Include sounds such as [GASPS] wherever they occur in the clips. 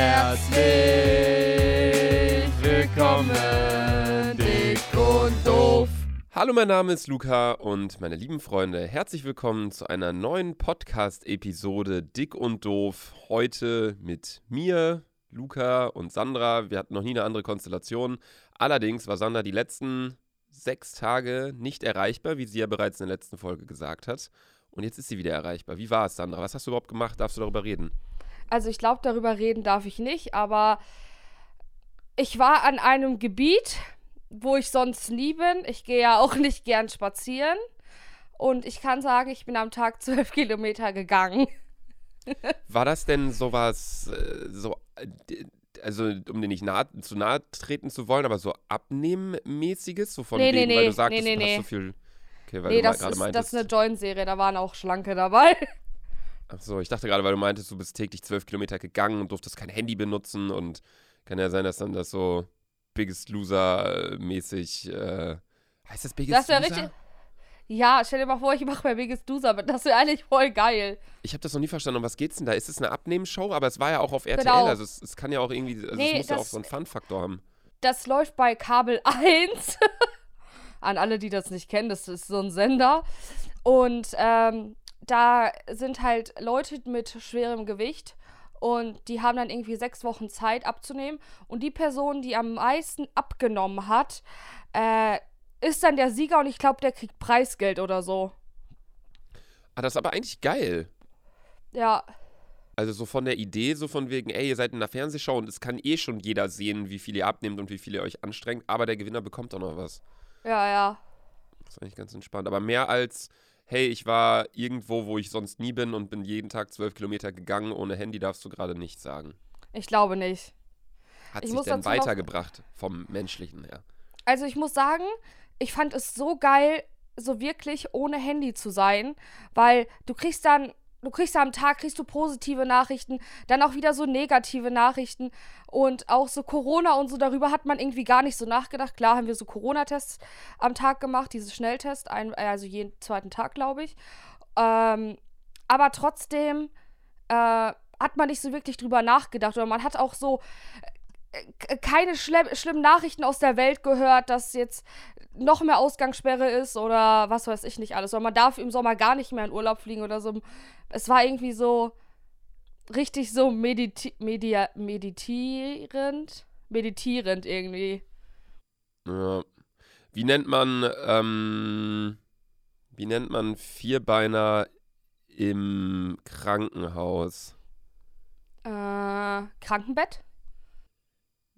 Herzlich willkommen, dick und doof. Hallo, mein Name ist Luca und meine lieben Freunde, herzlich willkommen zu einer neuen Podcast-Episode Dick und Doof. Heute mit mir, Luca und Sandra. Wir hatten noch nie eine andere Konstellation. Allerdings war Sandra die letzten sechs Tage nicht erreichbar, wie sie ja bereits in der letzten Folge gesagt hat. Und jetzt ist sie wieder erreichbar. Wie war es, Sandra? Was hast du überhaupt gemacht? Darfst du darüber reden? Also ich glaube, darüber reden darf ich nicht, aber ich war an einem Gebiet, wo ich sonst nie bin. Ich gehe ja auch [LAUGHS] nicht gern spazieren. Und ich kann sagen, ich bin am Tag [LAUGHS] zwölf Kilometer gegangen. [LAUGHS] War das denn sowas, äh, so, äh, also um dir nicht nahe, zu nahe treten zu wollen, aber so abnehmmäßiges? So von Nee, nee, wegen, weil nee, du sagtest, nee, nee, du hast nee. so viel. Okay, weil nee, du das ist, meintest. das ist eine Joint-Serie, da waren auch Schlanke dabei. Ach so, ich dachte gerade, weil du meintest, du bist täglich zwölf Kilometer gegangen und durftest kein Handy benutzen und kann ja sein, dass dann das so Biggest Loser-mäßig, äh, heißt das Biggest Das Loser? richtig. Ja, stell dir mal vor, ich mache bei Biggest Loser mit. Das wäre eigentlich voll geil. Ich habe das noch nie verstanden. Um was geht's denn da? Ist es eine Abnehmenshow? Aber es war ja auch auf RTL, Genau. also es, es kann ja auch irgendwie, also Nee, es muss ja auch das- so einen Fun-Faktor haben. Das läuft bei Kabel [LAUGHS] 1. An alle, die das nicht kennen, das ist so ein Sender. Und ähm, da sind halt Leute mit schwerem Gewicht und die haben dann irgendwie sechs Wochen Zeit abzunehmen. Und die Person, die am meisten abgenommen hat, äh, ist dann der Sieger und ich glaube, der kriegt Preisgeld oder so. Ah, das ist aber eigentlich geil. Ja, Also so von der Idee, so von wegen, ey, ihr seid in einer Fernsehshow und es kann eh schon jeder sehen, wie viel ihr abnehmt und wie viel ihr euch anstrengt, aber der Gewinner bekommt auch noch was. ja, ja. Das ist eigentlich ganz entspannt. Aber mehr als, hey, ich war irgendwo, wo ich sonst nie bin und bin jeden Tag zwölf Kilometer gegangen, ohne Handy darfst du gerade nicht sagen. Ich glaube nicht. Hat Ich sich denn weitergebracht vom Menschlichen her? Also ich muss sagen, ich fand es so geil, so wirklich ohne Handy zu sein, weil du kriegst dann, du kriegst am Tag, kriegst du positive Nachrichten, dann auch wieder so negative Nachrichten und auch so Corona und so, darüber hat man irgendwie gar nicht so nachgedacht. Klar haben wir so Corona-Tests am Tag gemacht, diese Schnelltests, ein, also jeden zweiten Tag, glaube ich. Ähm, aber trotzdem äh, hat man nicht so wirklich drüber nachgedacht oder man hat auch so äh, keine schlimm, schlimmen Nachrichten aus der Welt gehört, dass jetzt noch mehr Ausgangssperre ist oder was weiß ich nicht alles. Oder man darf im Sommer gar nicht mehr in Urlaub fliegen oder so. Es war irgendwie so richtig so mediti media meditierend. Meditierend irgendwie. Ja. Wie nennt man, ähm, wie nennt man Vierbeiner im Krankenhaus? Äh, Krankenbett?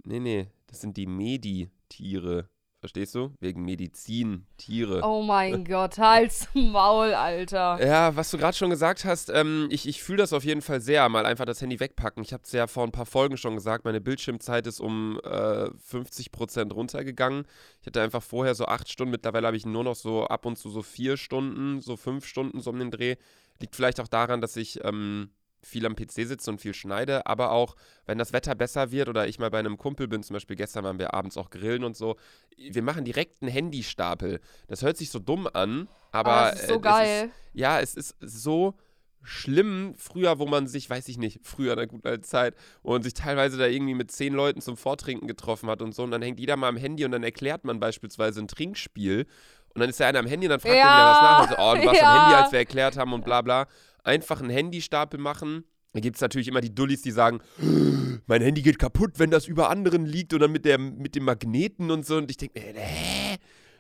Nee, nee, das sind die Meditiere. Verstehst du? Wegen Medizin, Tiere. Oh mein [LAUGHS] Gott, Hals, Maul, Alter. Ja, was du gerade schon gesagt hast, ähm, ich, ich fühle das auf jeden Fall sehr, mal einfach das Handy wegpacken. Ich habe es ja vor ein paar Folgen schon gesagt, meine Bildschirmzeit ist um äh, 50% runtergegangen. Ich hatte einfach vorher so acht Stunden, mittlerweile habe ich nur noch so ab und zu so vier Stunden, so fünf Stunden so um den Dreh. Liegt vielleicht auch daran, dass ich ähm, viel am PC sitze und viel schneide, aber auch, wenn das Wetter besser wird oder ich mal bei einem Kumpel bin, zum Beispiel gestern waren wir abends auch grillen und so, wir machen direkt einen Handystapel. Das hört sich so dumm an, aber ist äh, so es geil. ja, es ist so schlimm früher, wo man sich, weiß ich nicht, früher in der guten alten Zeit, wo man sich teilweise da irgendwie mit zehn Leuten zum Vortrinken getroffen hat und so und dann hängt jeder mal am Handy und dann erklärt man beispielsweise ein Trinkspiel und dann ist der eine am Handy und dann fragt Ja, er wieder was nach und so, oh, du warst am [LAUGHS] ja. Handy, als wir erklärt haben und bla bla. Einfach einen Handystapel machen. Da gibt es natürlich immer die Dullis, die sagen, [GASPS] mein Handy geht kaputt, wenn das über anderen liegt und dann mit, der, mit dem Magneten und so. Und ich denke, äh, hä?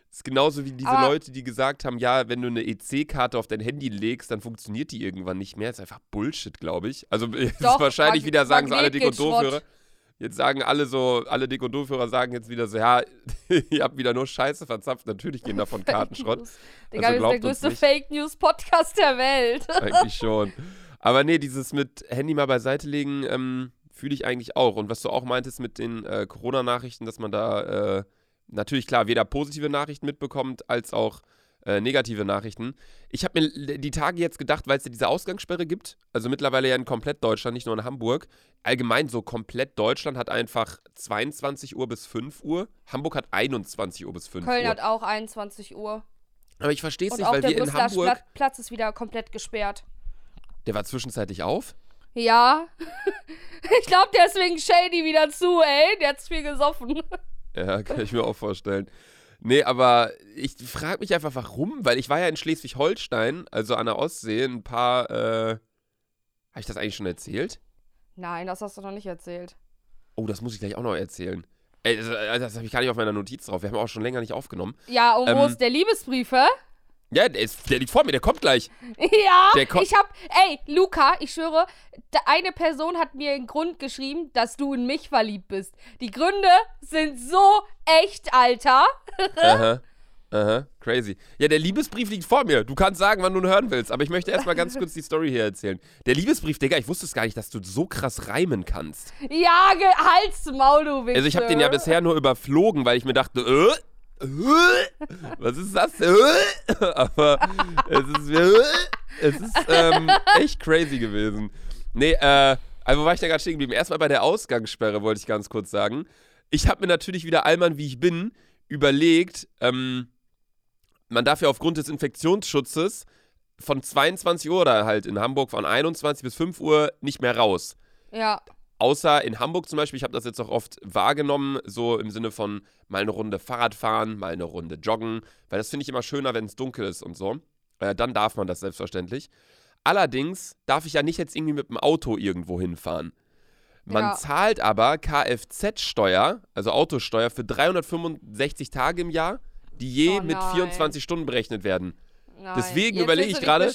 Das ist genauso wie diese Aber- Leute, die gesagt haben, ja, wenn du eine EC-Karte auf dein Handy legst, dann funktioniert die irgendwann nicht mehr. Das ist einfach Bullshit, glaube ich. Also [LAUGHS] es ist wahrscheinlich Mag- wieder, sagen so alle Magnet Dick und. Doofhörer. Jetzt sagen alle so, alle Dick und Doofhörer sagen jetzt wieder so, ja, [LAUGHS] ihr habt wieder nur Scheiße verzapft. Natürlich gehen davon [LAUGHS] Kartenschrott. Digga, Also wir sind der größte nicht. Fake News Podcast der Welt. [LAUGHS] Eigentlich schon. Aber nee, dieses mit Handy mal beiseite legen, ähm, fühle ich eigentlich auch. Und was du auch meintest mit den äh, Corona-Nachrichten, dass man da äh, natürlich klar weder positive Nachrichten mitbekommt, als auch äh, negative Nachrichten. Ich habe mir die Tage jetzt gedacht, weil es ja diese Ausgangssperre gibt, also mittlerweile ja in komplett Deutschland, nicht nur in Hamburg. Allgemein so komplett Deutschland hat einfach 22 Uhr bis 5 Uhr. Hamburg hat 21 Uhr bis 5 Köln Uhr. hat auch 21 Uhr. Aber ich verstehe es nicht, weil der wir in Hamburg. Pla- Platz ist wieder komplett gesperrt. Der war zwischenzeitlich auf. Ja. [LAUGHS] ich glaube, deswegen Shady wieder zu, ey. Der hat zu viel gesoffen. Ja, kann ich mir auch vorstellen. Nee, aber ich frage mich einfach, warum, weil ich war ja in Schleswig-Holstein, also an der Ostsee, ein paar, äh, habe ich das eigentlich schon erzählt? Nein, das hast du noch nicht erzählt. Oh, das muss ich gleich auch noch erzählen. Ey, das, äh, das habe ich gar nicht auf meiner Notiz drauf. Wir haben auch schon länger nicht aufgenommen. Ja, und wo Ähm, ist der Liebesbrief, hä? Ja, der, ist, der liegt vor mir, der kommt gleich. Ja, Der ko- ich hab, ey, Luca, ich schwöre, eine Person hat mir einen Grund geschrieben, dass du in mich verliebt bist. Die Gründe sind so echt, Alter. [LAUGHS] Aha. Aha, crazy. Ja, der Liebesbrief liegt vor mir. Du kannst sagen, wann du ihn hören willst, aber ich möchte erstmal ganz kurz die Story hier erzählen. Der Liebesbrief, Digga, ich wusste es gar nicht, dass du so krass reimen kannst. Ja, halt's Maul, du Wichser. Also ich habe den ja bisher nur überflogen, weil ich mir dachte, äh, [LAUGHS] was ist das? [LAUGHS] Aber es ist, [LAUGHS] es ist ähm, echt crazy gewesen. Nee, äh, also wo war ich da gerade stehen geblieben? Erstmal bei der Ausgangssperre wollte ich ganz kurz sagen. Ich habe mir natürlich wieder Allmann, wie ich bin, überlegt, ähm, man darf ja aufgrund des Infektionsschutzes von 22 Uhr oder halt in Hamburg von 21 bis 5 Uhr nicht mehr raus. Ja, Außer in Hamburg zum Beispiel, ich habe das jetzt auch oft wahrgenommen, so im Sinne von mal eine Runde Fahrrad fahren, mal eine Runde joggen, weil das finde ich immer schöner, wenn es dunkel ist und so. Äh, dann darf man das selbstverständlich. Allerdings darf ich ja nicht jetzt irgendwie mit dem Auto irgendwo hinfahren. Man Ja. zahlt aber Kfz-Steuer, also Autosteuer, für 365 Tage im Jahr, die je Oh mit nein. 24 Stunden berechnet werden. nein. Deswegen Jetzt überlege ich gerade-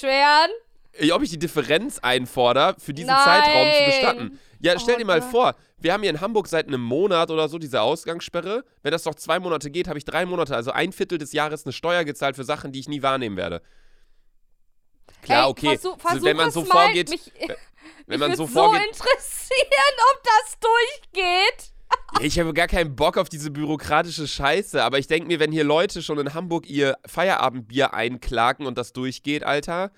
ob ich die Differenz einfordere, für diesen Nein. Zeitraum zu bestatten. Ja, stell Oh dir mal Gott. vor, wir haben hier in Hamburg seit einem Monat oder so diese Ausgangssperre. Wenn das noch zwei Monate geht, habe ich drei Monate, also ein Viertel des Jahres, eine Steuer gezahlt für Sachen, die ich nie wahrnehmen werde. Klar, Ey, okay. versuch- so, wenn man versuch so mal, vorgeht, Mich, wenn [LAUGHS] man mich so vorgeht, so interessieren, ob das durchgeht. Ich habe gar keinen Bock auf diese bürokratische Scheiße, aber ich denke mir, wenn hier Leute schon in Hamburg ihr Feierabendbier einklagen und das durchgeht, Alter,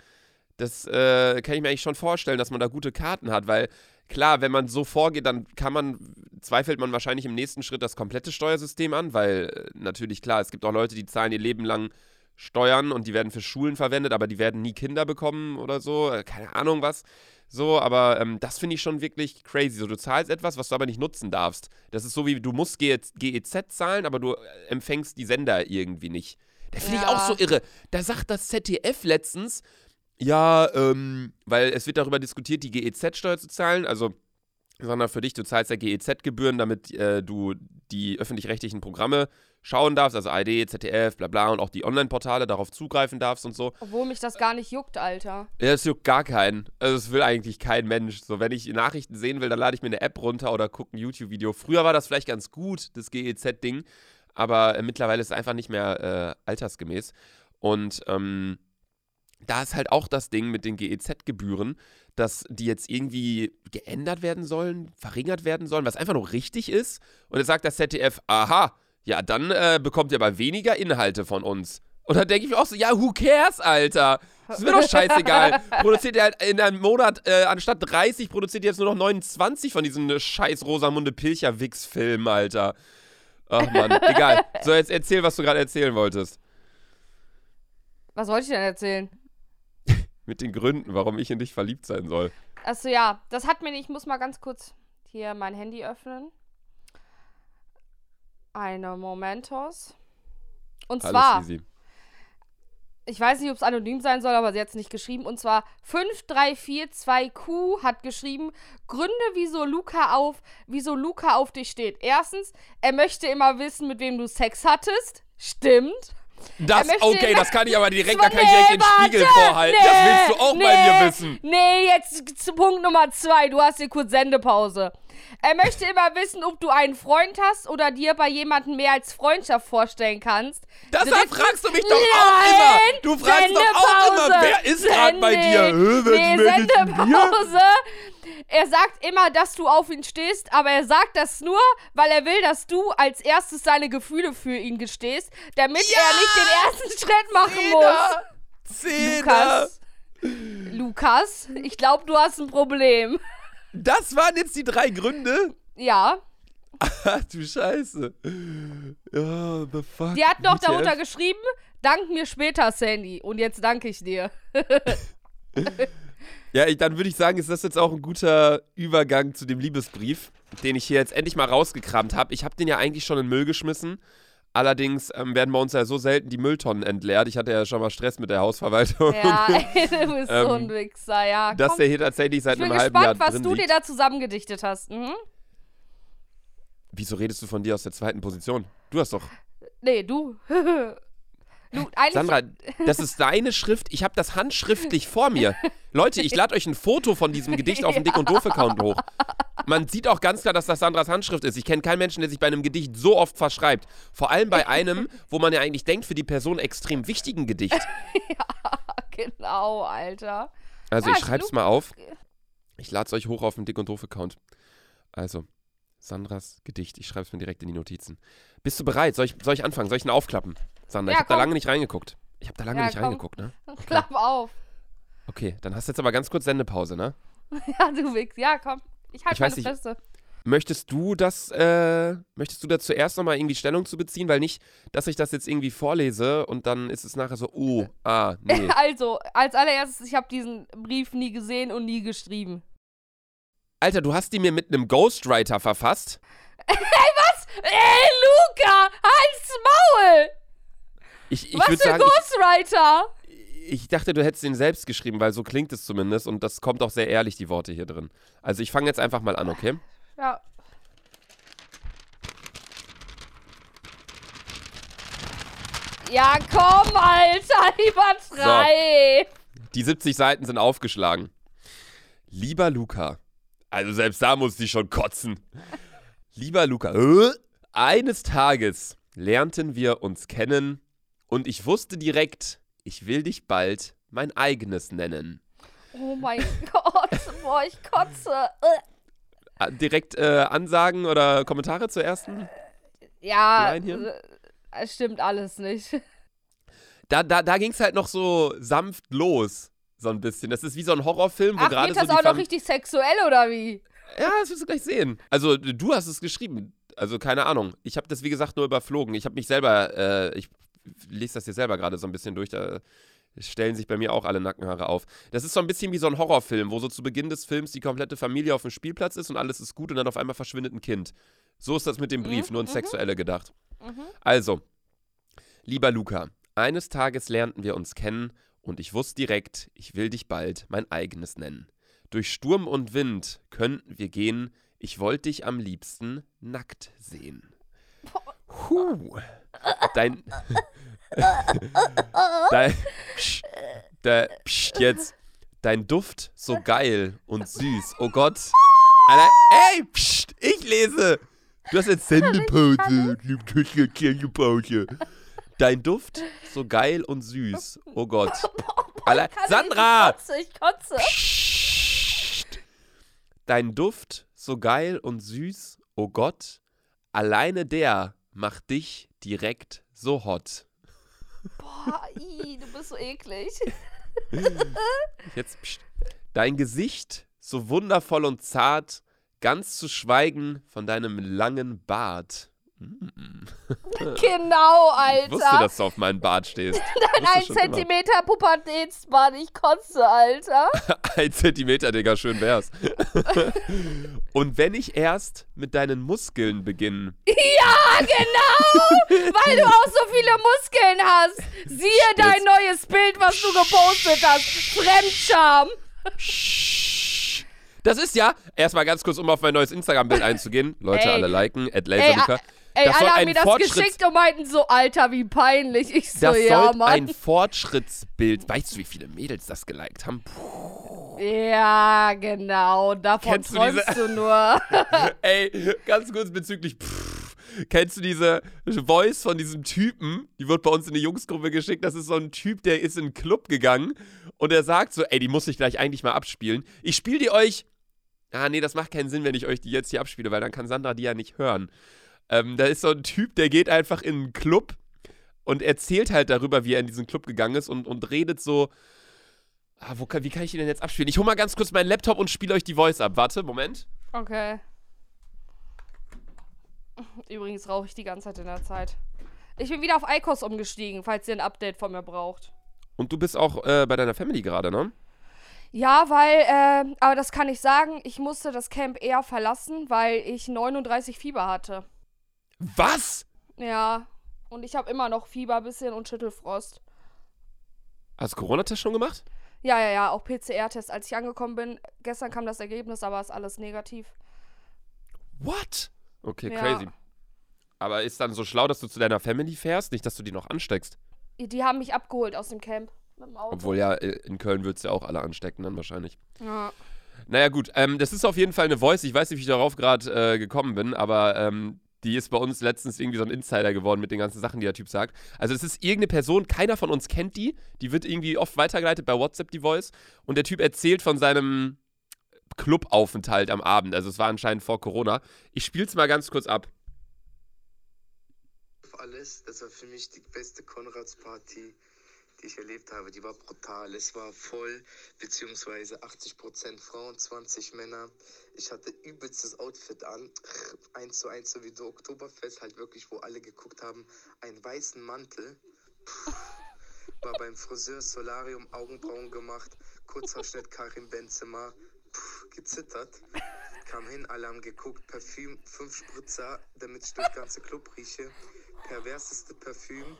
das äh, kann ich mir eigentlich schon vorstellen, dass man da gute Karten hat, weil klar, wenn man so vorgeht, dann kann man, zweifelt man wahrscheinlich im nächsten Schritt das komplette Steuersystem an, weil äh, natürlich klar, es gibt auch Leute, die zahlen ihr Leben lang Steuern und die werden für Schulen verwendet, aber die werden nie Kinder bekommen oder so, äh, keine Ahnung was. So, aber ähm, das finde ich schon wirklich crazy. So, du zahlst etwas, was du aber nicht nutzen darfst. Das ist so wie, du musst GEZ, GEZ zahlen, aber du äh, empfängst die Sender irgendwie nicht. Da finde ich Ja. auch so irre. Da sagt das ZDF letztens, ja, ähm, weil es wird darüber diskutiert, die GEZ-Steuer zu zahlen. Also, sondern für dich, du zahlst ja GEZ-Gebühren, damit äh, du die öffentlich-rechtlichen Programme schauen darfst, also ARD, ZDF, bla bla und auch die Online-Portale darauf zugreifen darfst und so. Obwohl mich das gar nicht juckt, Alter. Ja, das juckt gar keinen. Also, es will eigentlich kein Mensch. So, wenn ich Nachrichten sehen will, dann lade ich mir eine App runter oder gucke ein YouTube-Video. Früher war das vielleicht ganz gut, das GEZ-Ding, aber äh, mittlerweile ist es einfach nicht mehr äh, altersgemäß. Und ähm, da ist halt auch das Ding mit den GEZ-Gebühren, dass die jetzt irgendwie geändert werden sollen, verringert werden sollen, was einfach nur richtig ist. Und jetzt sagt das ZDF, aha, ja, dann äh, bekommt ihr aber weniger Inhalte von uns. Und dann denke ich mir auch so, ja, who cares, Alter? Das ist mir doch scheißegal. [LAUGHS] Produziert ihr halt in einem Monat, äh, anstatt 30, produziert ihr jetzt nur noch 29 von diesen äh, scheiß Rosamunde Pilcher-Wix-Filmen, Alter. Ach man, [LAUGHS] egal. So, jetzt erzähl, was du gerade erzählen wolltest. Was wollte ich denn erzählen? Mit den Gründen, warum ich in dich verliebt sein soll. Achso, ja, das hat mir nicht. Ich muss mal ganz kurz hier mein Handy öffnen. Eine Momentos. Und Alles zwar, easy. ich weiß nicht, ob es anonym sein soll, aber sie hat es nicht geschrieben. Und zwar 5342Q hat geschrieben, Gründe, wieso Luca auf, wieso Luca auf dich steht. Erstens, er möchte immer wissen, mit wem du Sex hattest. Stimmt. Das, okay, das kann ich aber direkt, da kann ich direkt den Spiegel vorhalten. nee, das willst du auch nee, bei mir wissen. Nee, jetzt zu Punkt Nummer zwei. Du hast hier kurz Sendepause. Er möchte immer wissen, ob du einen Freund hast oder dir bei jemandem mehr als Freundschaft vorstellen kannst. Das Drittens- fragst du mich doch auch immer. Nein, Du fragst doch auch immer, wer ist gerade bei dir? Nee, Sendepause. Er sagt immer, dass du auf ihn stehst, aber er sagt das nur, weil er will, dass du als erstes seine Gefühle für ihn gestehst, damit Ja! er nicht den ersten Schritt machen muss. Zehner. Lukas. Lukas, ich glaube, du hast ein Problem. Das waren jetzt die drei Gründe? Ja, Ach du Scheiße. Ja, the fuck. die hat noch darunter geschrieben, dank mir später, Sandy. Und jetzt danke ich dir. [LAUGHS] Ja, ich, dann würde ich sagen, ist das jetzt auch ein guter Übergang zu dem Liebesbrief, den ich hier jetzt endlich mal rausgekramt habe. Ich habe den ja eigentlich schon in den Müll geschmissen. Allerdings ähm, werden bei uns ja so selten die Mülltonnen entleert. Ich hatte ja schon mal Stress mit der Hausverwaltung. Ja, ey, [LAUGHS] [LAUGHS] du bist so ein Ähm, Wichser, ja. Dass komm. der hier tatsächlich seit ich bin einem halben Jahr gespannt, was du dir da zusammengedichtet hast. Mhm. Wieso redest du von dir aus der zweiten Position? Du hast doch. Nee, du. [LAUGHS] eigentlich. Sandra, das ist deine Schrift. Ich habe das handschriftlich vor mir. Leute, ich lade euch ein Foto von diesem Gedicht auf dem Dick und Doof-Account hoch. Man sieht auch ganz klar, dass das Sandras Handschrift ist. Ich kenne keinen Menschen, der sich bei einem Gedicht so oft verschreibt. Vor allem bei einem, wo man ja eigentlich denkt, für die Person extrem wichtigen Gedicht. [LAUGHS] Genau, Alter. Also Ja, ich schreib's mal auf. Ich lade es euch hoch auf den Dick und Doof-Account. Also, Sandras Gedicht. Ich schreibe es mir direkt in die Notizen. Bist du bereit? Soll ich, soll ich anfangen? Soll ich ihn aufklappen? Sandra, ich Ja, habe da lange nicht reingeguckt. Ich habe da lange Ja, nicht komm. reingeguckt, ne? [LAUGHS] Klapp auf. Okay, dann hast du jetzt aber ganz kurz Sendepause, ne? [LAUGHS] Ja, du Wichs. Ja, komm. Ich Ich halte meine. Fresse. Möchtest du das, äh, möchtest du da zuerst nochmal irgendwie Stellung zu beziehen? Weil nicht, dass ich das jetzt irgendwie vorlese und dann ist es nachher so, oh, ah, nee. [LAUGHS] Also, als allererstes, ich habe diesen Brief nie gesehen und nie geschrieben. Alter, du hast die mir mit einem Ghostwriter verfasst? [LAUGHS] Ey, Luca! Halt's Maul! Ich, ich Was für sagen, ich, Ghostwriter? ich dachte, du hättest den selbst geschrieben, weil so klingt es zumindest und das kommt auch sehr ehrlich, die Worte hier drin. Also ich fange jetzt einfach mal an, okay? Ja. Ja, komm, Alter, [LAUGHS] übertreib. Die 70 Seiten sind aufgeschlagen. Lieber Luca. Also selbst da musste ich schon kotzen. Lieber Luca. Äh? Eines Tages lernten wir uns kennen und ich wusste direkt, ich will dich bald mein eigenes nennen. Oh mein [LAUGHS] Gott, boah, ich kotze. Äh. Direkt äh, Ansagen oder Kommentare zur ersten? Ja, Line hier? äh, es stimmt alles nicht. Da, da, da ging es halt noch so sanft los. So ein bisschen. Das ist wie so ein Horrorfilm, wo Ach, gerade so das die auch noch richtig sexuell, oder wie? Ja, das wirst du gleich sehen. Also, du hast es geschrieben. Also, keine Ahnung. Ich habe das, wie gesagt, nur überflogen. Ich habe mich selber, äh, ich lese das hier selber gerade so ein bisschen durch. Da stellen sich bei mir auch alle Nackenhaare auf. Das ist so ein bisschen wie so ein Horrorfilm, wo so zu Beginn des Films die komplette Familie auf dem Spielplatz ist und alles ist gut und dann auf einmal verschwindet ein Kind. So ist das mit dem Brief, Mhm, nur ins mhm. Sexuelle gedacht. Mhm. Also, lieber Luca, eines Tages lernten wir uns kennen und ich wusste direkt, ich will dich bald mein eigenes nennen. Durch Sturm und Wind könnten wir gehen, ich wollte dich am liebsten nackt sehen. Huh. Dein. [LAUGHS] Dein. Psst, da, psst, jetzt. Dein Duft so geil und süß. Oh Gott. Alter, ey, psst, ich lese. Du hast jetzt Sendepause. Sendepause. Dein Duft so geil und süß. Oh Gott. [LAUGHS] Ich- Sandra! Ich kotze, ich kotze. Dein Duft so geil und süß, oh Gott, alleine der macht dich direkt so hot. Boah, [LAUGHS] ii, du bist so eklig. Jetzt psst. Dein Gesicht so wundervoll und zart, ganz zu schweigen von deinem langen Bart. Mm. Genau, Ich wusste, Alter. dass du auf meinen Bart stehst. Dein [LAUGHS] Wusste 1 schon immer. Zentimeter Pubertätsbad, ich kotze, Alter. [LAUGHS] Ein Zentimeter, Digga, schön wär's. [LAUGHS] Und wenn ich erst mit deinen Muskeln beginne, Ja, genau! Weil du auch so viele Muskeln hast. Siehe dein neues Bild, was du gepostet hast. Fremdscham. Das ist ja, erstmal ganz kurz, um auf mein neues Instagram-Bild einzugehen. Leute, Ey. alle liken, at laserluca. Ey, Das alle haben mir das geschickt und meinten so, Alter, wie peinlich. Ich so, Das ja, Mann. ein Fortschrittsbild. Weißt du, wie viele Mädels das geliked haben? Puh. Ja, genau. Davon Kennst du träumst diese- du nur. [LAUGHS] Ey, ganz kurz bezüglich. Pff, kennst du diese Voice von diesem Typen? Die wird bei uns in die Jungsgruppe geschickt. Das ist so ein Typ, der ist in einen Club gegangen und er sagt so: Ey, die muss ich gleich eigentlich mal abspielen. Ich spiele die euch. Ah, nee, das macht keinen Sinn, wenn ich euch die jetzt hier abspiele, weil dann kann Sandra die ja nicht hören. Ähm, da ist so ein Typ, der geht einfach in einen Club und erzählt halt darüber, wie er in diesen Club gegangen ist und, und redet so. Ah, wo kann, wie kann ich die denn jetzt abspielen? Ich hole mal ganz kurz meinen Laptop und spiele euch die Voice ab. Warte, Moment. Okay. Übrigens rauche ich die ganze Zeit in der Zeit. Ich bin wieder auf Eikos umgestiegen, falls ihr ein Update von mir braucht. Und du bist auch äh, bei deiner Family gerade, ne? Ja, weil, äh, aber das kann ich sagen, ich musste das Camp eher verlassen, weil ich 39 Fieber hatte. Was? Ja, und ich habe immer noch Fieber, bisschen und Schüttelfrost. Hast du Corona-Test schon gemacht? Ja, ja, ja, auch PCR-Test. Als ich angekommen bin, gestern kam das Ergebnis, aber ist alles negativ. What? Okay, Ja. crazy. Aber ist dann so schlau, dass du zu deiner Family fährst? Nicht, dass du die noch ansteckst. Die haben mich abgeholt aus dem Camp. Mit dem Auto. Obwohl ja, in Köln würdest du ja auch alle anstecken dann wahrscheinlich. Ja. Naja, gut. Ähm, das ist auf jeden Fall eine Voice. Ich weiß nicht, wie ich darauf gerade äh, gekommen bin, aber ähm, die ist bei uns letztens irgendwie so ein Insider geworden mit den ganzen Sachen, die der Typ sagt. Also, es ist irgendeine Person, keiner von uns kennt die. Die wird irgendwie oft weitergeleitet bei WhatsApp, die Voice. Und der Typ erzählt von seinem Clubaufenthalt am Abend. Also, es war anscheinend vor Corona. Ich spiel's mal ganz kurz ab. alles. Das war für mich die beste Konrads-Party, die ich erlebt habe. Die war brutal. Es war voll, beziehungsweise 80% Frauen, 20 Männer. Ich hatte übelstes Outfit an. Eins zu eins, so wie du Oktoberfest, halt wirklich, wo alle geguckt haben. Einen weißen Mantel. Puh. War beim Friseur Solarium Augenbrauen gemacht. Kurzhaarschnitt Karim Benzema. Puh, gezittert. Kam hin, alle haben geguckt. Parfüm, fünf Spritzer, damit ich durch ganze Club rieche. Perverseste Parfüm.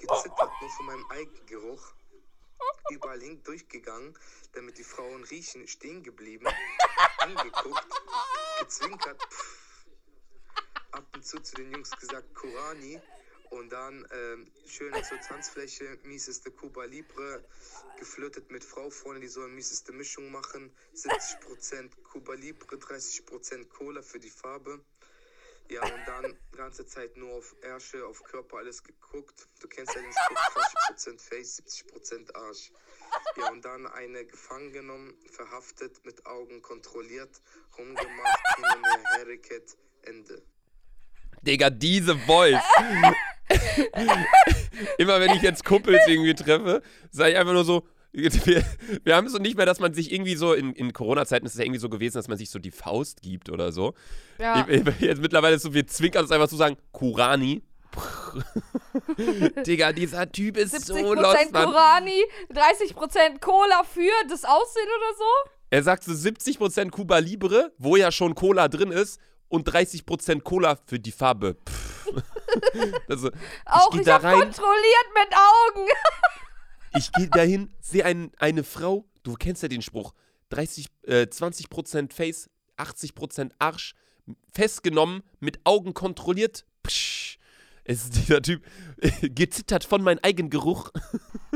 Gezittert nur von meinem Eigengeruch. Überall hin durchgegangen, damit die Frauen riechen. Stehen geblieben. Angeguckt. Gezwinkert. Pff. Ab und zu zu den Jungs gesagt, Kurani. Und dann ähm, schön zur Tanzfläche, mieseste Cuba Libre, geflirtet mit Frau vorne, die sollen mieseste Mischung machen. 70% Cuba Libre, 30% Cola für die Farbe. Ja, und dann ganze Zeit nur auf Ärsche, auf Körper alles geguckt. Du kennst ja den Spruch, 30% Face, 70% Arsch. Ja, und dann eine gefangen genommen, verhaftet, mit Augen kontrolliert, rumgemacht, hin und her, Ende. Digga, diese Voice. [LAUGHS] Immer wenn ich jetzt Kumpels irgendwie treffe, sage ich einfach nur so, wir, wir haben so nicht mehr, dass man sich irgendwie so, in, in Corona-Zeiten ist es ja irgendwie so gewesen, dass man sich so die Faust gibt oder so. Ja. Ich- ich- Jetzt mittlerweile ist so, wir zwinkern es einfach zu sagen, Kurani. [LAUGHS] Digga, dieser Typ ist 70% so lost, Mann. Korani, 30% Cola für das Aussehen oder so. Er sagt so 70% Cuba Libre, wo ja schon Cola drin ist, und 30% Cola für die Farbe. [LAUGHS] Also, Auch ich, da hab rein. kontrolliert mit Augen. [LAUGHS] Ich gehe dahin, sehe ein, eine Frau, du kennst ja den Spruch, 30, äh, 20% Face, 80% Arsch, festgenommen, mit Augen kontrolliert. Psch, es ist dieser Typ, [LAUGHS] gezittert von meinem eigenen Geruch. [LAUGHS]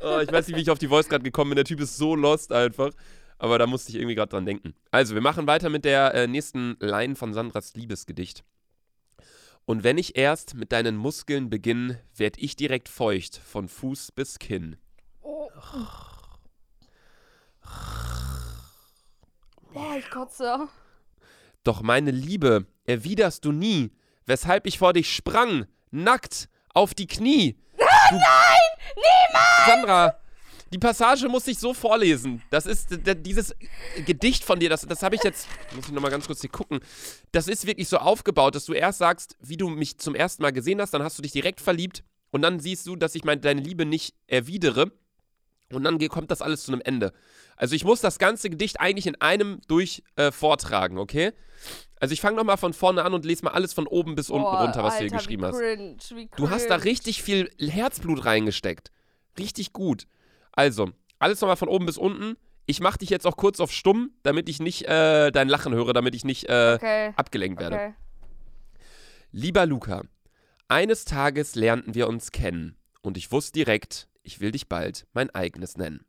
oh, ich weiß nicht, wie ich auf die Voice gerade gekommen bin. Der Typ ist so lost einfach. Aber da musste ich irgendwie gerade dran denken. Also, wir machen weiter mit der äh, nächsten Line von Sandras Liebesgedicht. Und wenn ich erst mit deinen Muskeln beginn, werd ich direkt feucht, von Fuß bis Kinn. Oh. Boah, ich kotze. Doch meine Liebe erwiderst du nie, weshalb ich vor dich sprang, nackt, auf die Knie. Du, Nein, niemals! Sandra, die Passage muss ich so vorlesen. Das ist dieses Gedicht von dir, das, das habe ich jetzt, muss ich nochmal ganz kurz hier gucken. Das ist wirklich so aufgebaut, dass du erst sagst, wie du mich zum ersten Mal gesehen hast, dann hast du dich direkt verliebt und dann siehst du, dass ich meine, deine Liebe nicht erwidere. Und dann kommt das alles zu einem Ende. Also ich muss das ganze Gedicht eigentlich in einem durch äh, vortragen, okay? Also ich fange nochmal von vorne an und lese mal alles von oben bis unten Boah, runter, was du Alter, hier geschrieben hast. cringe, wie Du hast da richtig viel Herzblut reingesteckt. Richtig gut. Also, alles nochmal von oben bis unten. Ich mache dich jetzt auch kurz auf stumm, damit ich nicht äh, dein Lachen höre, damit ich nicht äh, Okay. abgelenkt werde. Okay. Lieber Luca, eines Tages lernten wir uns kennen und ich wusste direkt, ich will dich bald mein eigenes nennen.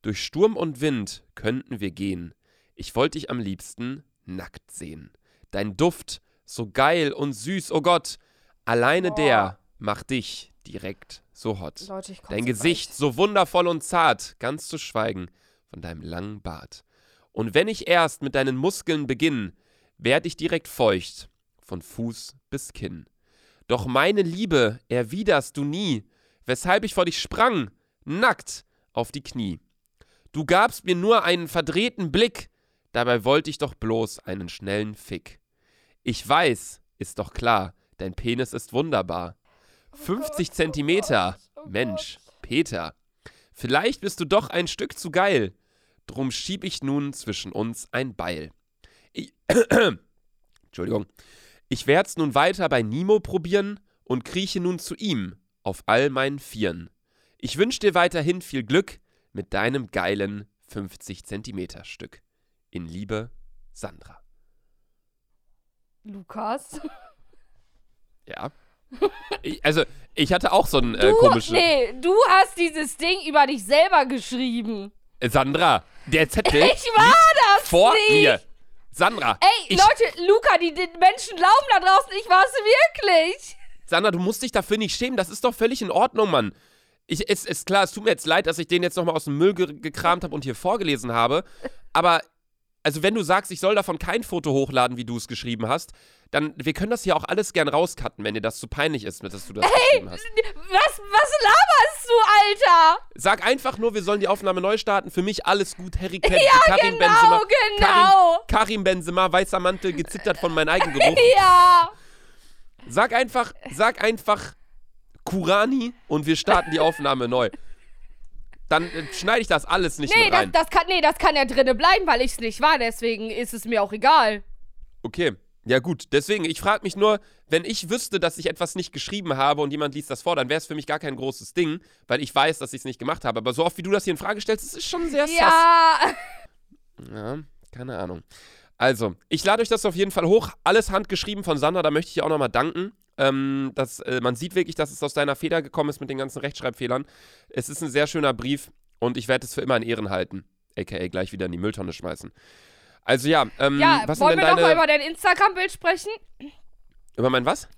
Durch Sturm und Wind könnten wir gehen. Ich wollte dich am liebsten nackt sehen. Dein Duft, so geil und süß, oh Gott, alleine Boah. der macht dich direkt so hot. Leute, Dein gleich. Gesicht so wundervoll und zart, ganz zu schweigen von deinem langen Bart. Und wenn ich erst mit deinen Muskeln beginn, werd ich direkt feucht, von Fuß bis Kinn. Doch meine Liebe erwiderst du nie, weshalb ich vor dich sprang, nackt auf die Knie. Du gabst mir nur einen verdrehten Blick, dabei wollte ich doch bloß einen schnellen Fick. Ich weiß, ist doch klar, dein Penis ist wunderbar. 50 Zentimeter. Mensch, Peter. Vielleicht bist du doch ein Stück zu geil. Drum schieb ich nun zwischen uns ein Beil. Ich, [CLEARS THROAT] Entschuldigung. Ich werd's nun weiter bei Nemo probieren und krieche nun zu ihm auf all meinen Vieren. Ich wünsch dir weiterhin viel Glück mit deinem geilen 50 Zentimeter Stück. In Liebe, Sandra. Lukas. Ja. Ich, also, ich hatte auch so einen äh, Du, komischen. nee, du hast dieses Ding über dich selber geschrieben. Äh, Sandra, der Zettel [LAUGHS] Ich war das vor nicht. mir. Sandra, Ey, ich, Leute, Luca, die, die Menschen glauben da draußen, ich war es wirklich. Sandra, du musst dich dafür nicht schämen. Das ist doch völlig in Ordnung, Mann. Ich, es ist klar, es tut mir jetzt leid, dass ich den jetzt nochmal aus dem Müll ge gekramt habe und hier vorgelesen habe. Aber, also, wenn du sagst, ich soll davon kein Foto hochladen, wie du es geschrieben hast, dann, wir können das hier auch alles gern rauscutten, wenn dir das zu peinlich ist, dass du das geschrieben hast. Was, was laberst du, Alter? Sag einfach nur, wir sollen die Aufnahme neu starten. Für mich alles gut. Harry [LAUGHS] Kane, Ja, Karim genau, Benzema. genau. Karim, Karim Benzema, weißer Mantel, gezittert von meinem Eigengeruch. [LAUGHS] Ja. Sag einfach, sag einfach Kurani und wir starten die Aufnahme neu. Dann äh, schneide ich das alles nicht Nee mit das, rein. das kann, nee, das kann ja drinnen bleiben, weil ich es nicht war. Deswegen ist es mir auch egal. Okay. Ja gut, deswegen, ich frage mich nur, wenn ich wüsste, dass ich etwas nicht geschrieben habe und jemand liest das vor, dann wäre es für mich gar kein großes Ding, weil ich weiß, dass ich es nicht gemacht habe. Aber so oft, wie du das hier in Frage stellst, das ist schon sehr sass. Ja. Ja, keine Ahnung. Also, ich lade euch das auf jeden Fall hoch. Alles handgeschrieben von Sandra, da möchte ich ihr auch nochmal danken. Ähm, das, äh, man sieht wirklich, dass es aus deiner Feder gekommen ist mit den ganzen Rechtschreibfehlern. Es ist ein sehr schöner Brief und ich werde es für immer in Ehren halten. AKA gleich wieder in die Mülltonne schmeißen. Also ja, ähm, Ja, was wollen denn wir deine... nochmal über dein Instagram-Bild sprechen? über mein was?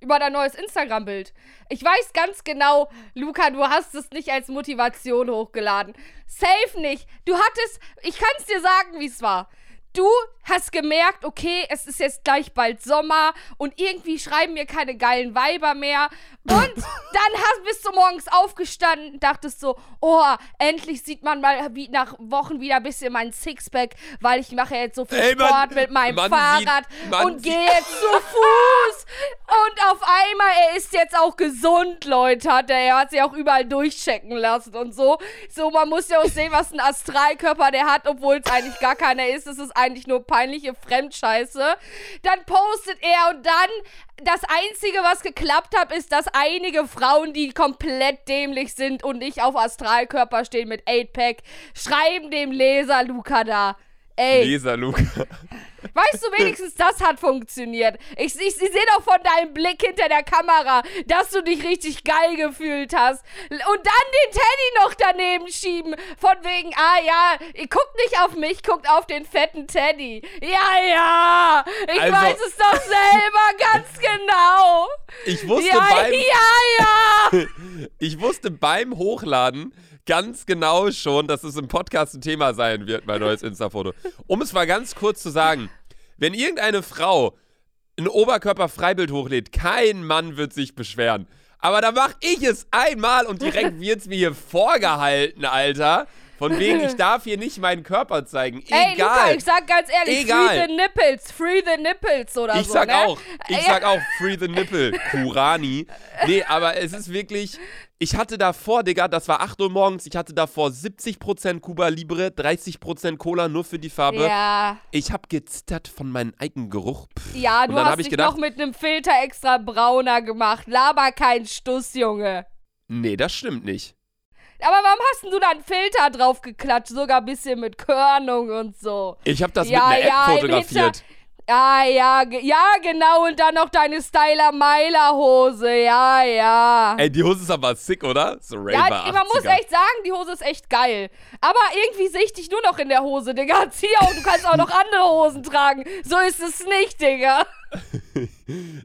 Über dein neues Instagram-Bild. Ich weiß ganz genau, Luca, du hast es nicht als Motivation hochgeladen. Safe nicht. Du hattest, ich kann es dir sagen, wie es war. Du hast gemerkt, okay, es ist jetzt gleich bald Sommer und irgendwie schreiben mir keine geilen Weiber mehr. Und dann hast, bist du morgens aufgestanden, dachtest so, oh, endlich sieht man mal wie nach Wochen wieder ein bisschen mein Sixpack, weil ich mache jetzt so viel Ey, man- Sport mit meinem Fahrrad sieht- und gehe jetzt zu [LAUGHS] Fuß. Und auf einmal, er ist jetzt auch gesund, Leute, hat er. Er hat sich auch überall durchchecken lassen und so. So, man muss ja auch sehen, was ein Astralkörper der hat, obwohl es eigentlich gar keiner ist. Es ist eigentlich nur peinliche Fremdscheiße. Dann postet er und dann das Einzige, was geklappt hat, ist, dass einige Frauen, die komplett dämlich sind und nicht auf Astralkörper stehen mit 8-Pack, schreiben dem Leser Luca da. Ey, Leser, Luca. Weißt du, wenigstens das hat funktioniert. Ich, ich, ich sehe doch von deinem Blick hinter der Kamera, dass du dich richtig geil gefühlt hast. Und dann den Teddy noch daneben schieben. Von wegen, ah ja, ihr guckt nicht auf mich, guckt auf den fetten Teddy. Ja, ja, ich Also- weiß es doch selber ganz [LAUGHS] genau. Ich wusste Ja, beim... ja, ja. [LAUGHS] Ich wusste beim Hochladen ganz genau schon, dass es im Podcast ein Thema sein wird, mein neues Insta-Foto. Um es mal ganz kurz zu sagen, wenn irgendeine Frau ein Oberkörper-Freibild hochlädt, kein Mann wird sich beschweren. Aber da mach ich es einmal und direkt [LAUGHS] wird's mir hier vorgehalten, Alter. Von wegen, ich [LAUGHS] darf hier nicht meinen Körper zeigen. Ey, Luca, Egal. ich sag ganz ehrlich, Egal. free the nipples, free the nipples oder Ich so, sag ne? auch, ich Ja. sag auch Free the Nipple, Kurani. Nee, aber es ist wirklich, ich hatte davor, Digga, das war 8 Uhr morgens, ich hatte davor 70% Cuba Libre, 30% Cola nur für die Farbe. Ja. Ich hab gezittert von meinem Eigengeruch. Pff. Ja, Und du hast ich dich gedacht- noch mit einem Filter extra brauner gemacht. Laber kein Stuss, Junge. Nee, das stimmt nicht. Aber warum hast denn du da einen Filter drauf geklatscht? Sogar ein bisschen mit Körnung und so. Ich hab das Ja, mit einer ja, App fotografiert. Ah, ja, ja, genau. Und dann noch deine Styler-Meiler-Hose. Ja, ja. Ey, die Hose ist aber sick, oder? So Raver Ja, man muss 80er. echt sagen, die Hose ist echt geil. Aber irgendwie sehe ich dich nur noch in der Hose, Digga. [LAUGHS] Zieh auch, du kannst auch noch andere Hosen tragen. So ist es nicht, Digga. [LAUGHS]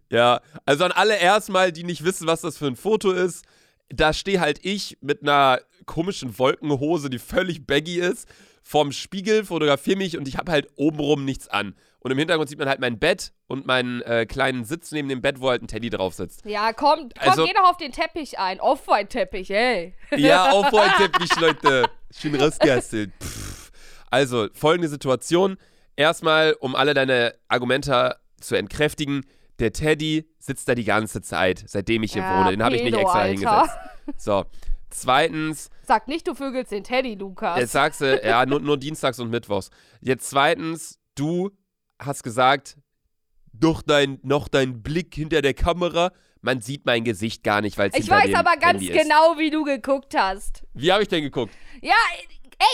Ja, also an alle erstmal, die nicht wissen, was das für ein Foto ist, da stehe halt ich mit einer komischen Wolkenhose, die völlig baggy ist, vorm Spiegel, fotografiere mich und ich habe halt obenrum nichts an. Und im Hintergrund sieht man halt mein Bett und meinen äh, kleinen Sitz neben dem Bett, wo halt ein Teddy drauf sitzt. Ja, komm, komm, Also- geh doch auf den Teppich ein. Off-White-Teppich, ey. [LAUGHS] Ja, auf Teppich, Leute. Schön rausgehasselt. Pff. Also, folgende Situation. Erstmal, um alle deine Argumente zu entkräftigen, der Teddy sitzt da die ganze Zeit, seitdem ich hier Ja, wohne. Den habe ich nicht extra Alter. hingesetzt. So. Zweitens, Sag nicht, du vögelst den Teddy, Lukas. jetzt sagst du, ja, nur, nur dienstags und mittwochs. Jetzt zweitens, du hast gesagt, doch dein, noch dein Blick hinter der Kamera, man sieht mein Gesicht gar nicht, weil es ich weiß aber ganz genau, wie du geguckt hast. Wie habe ich denn geguckt? Ja,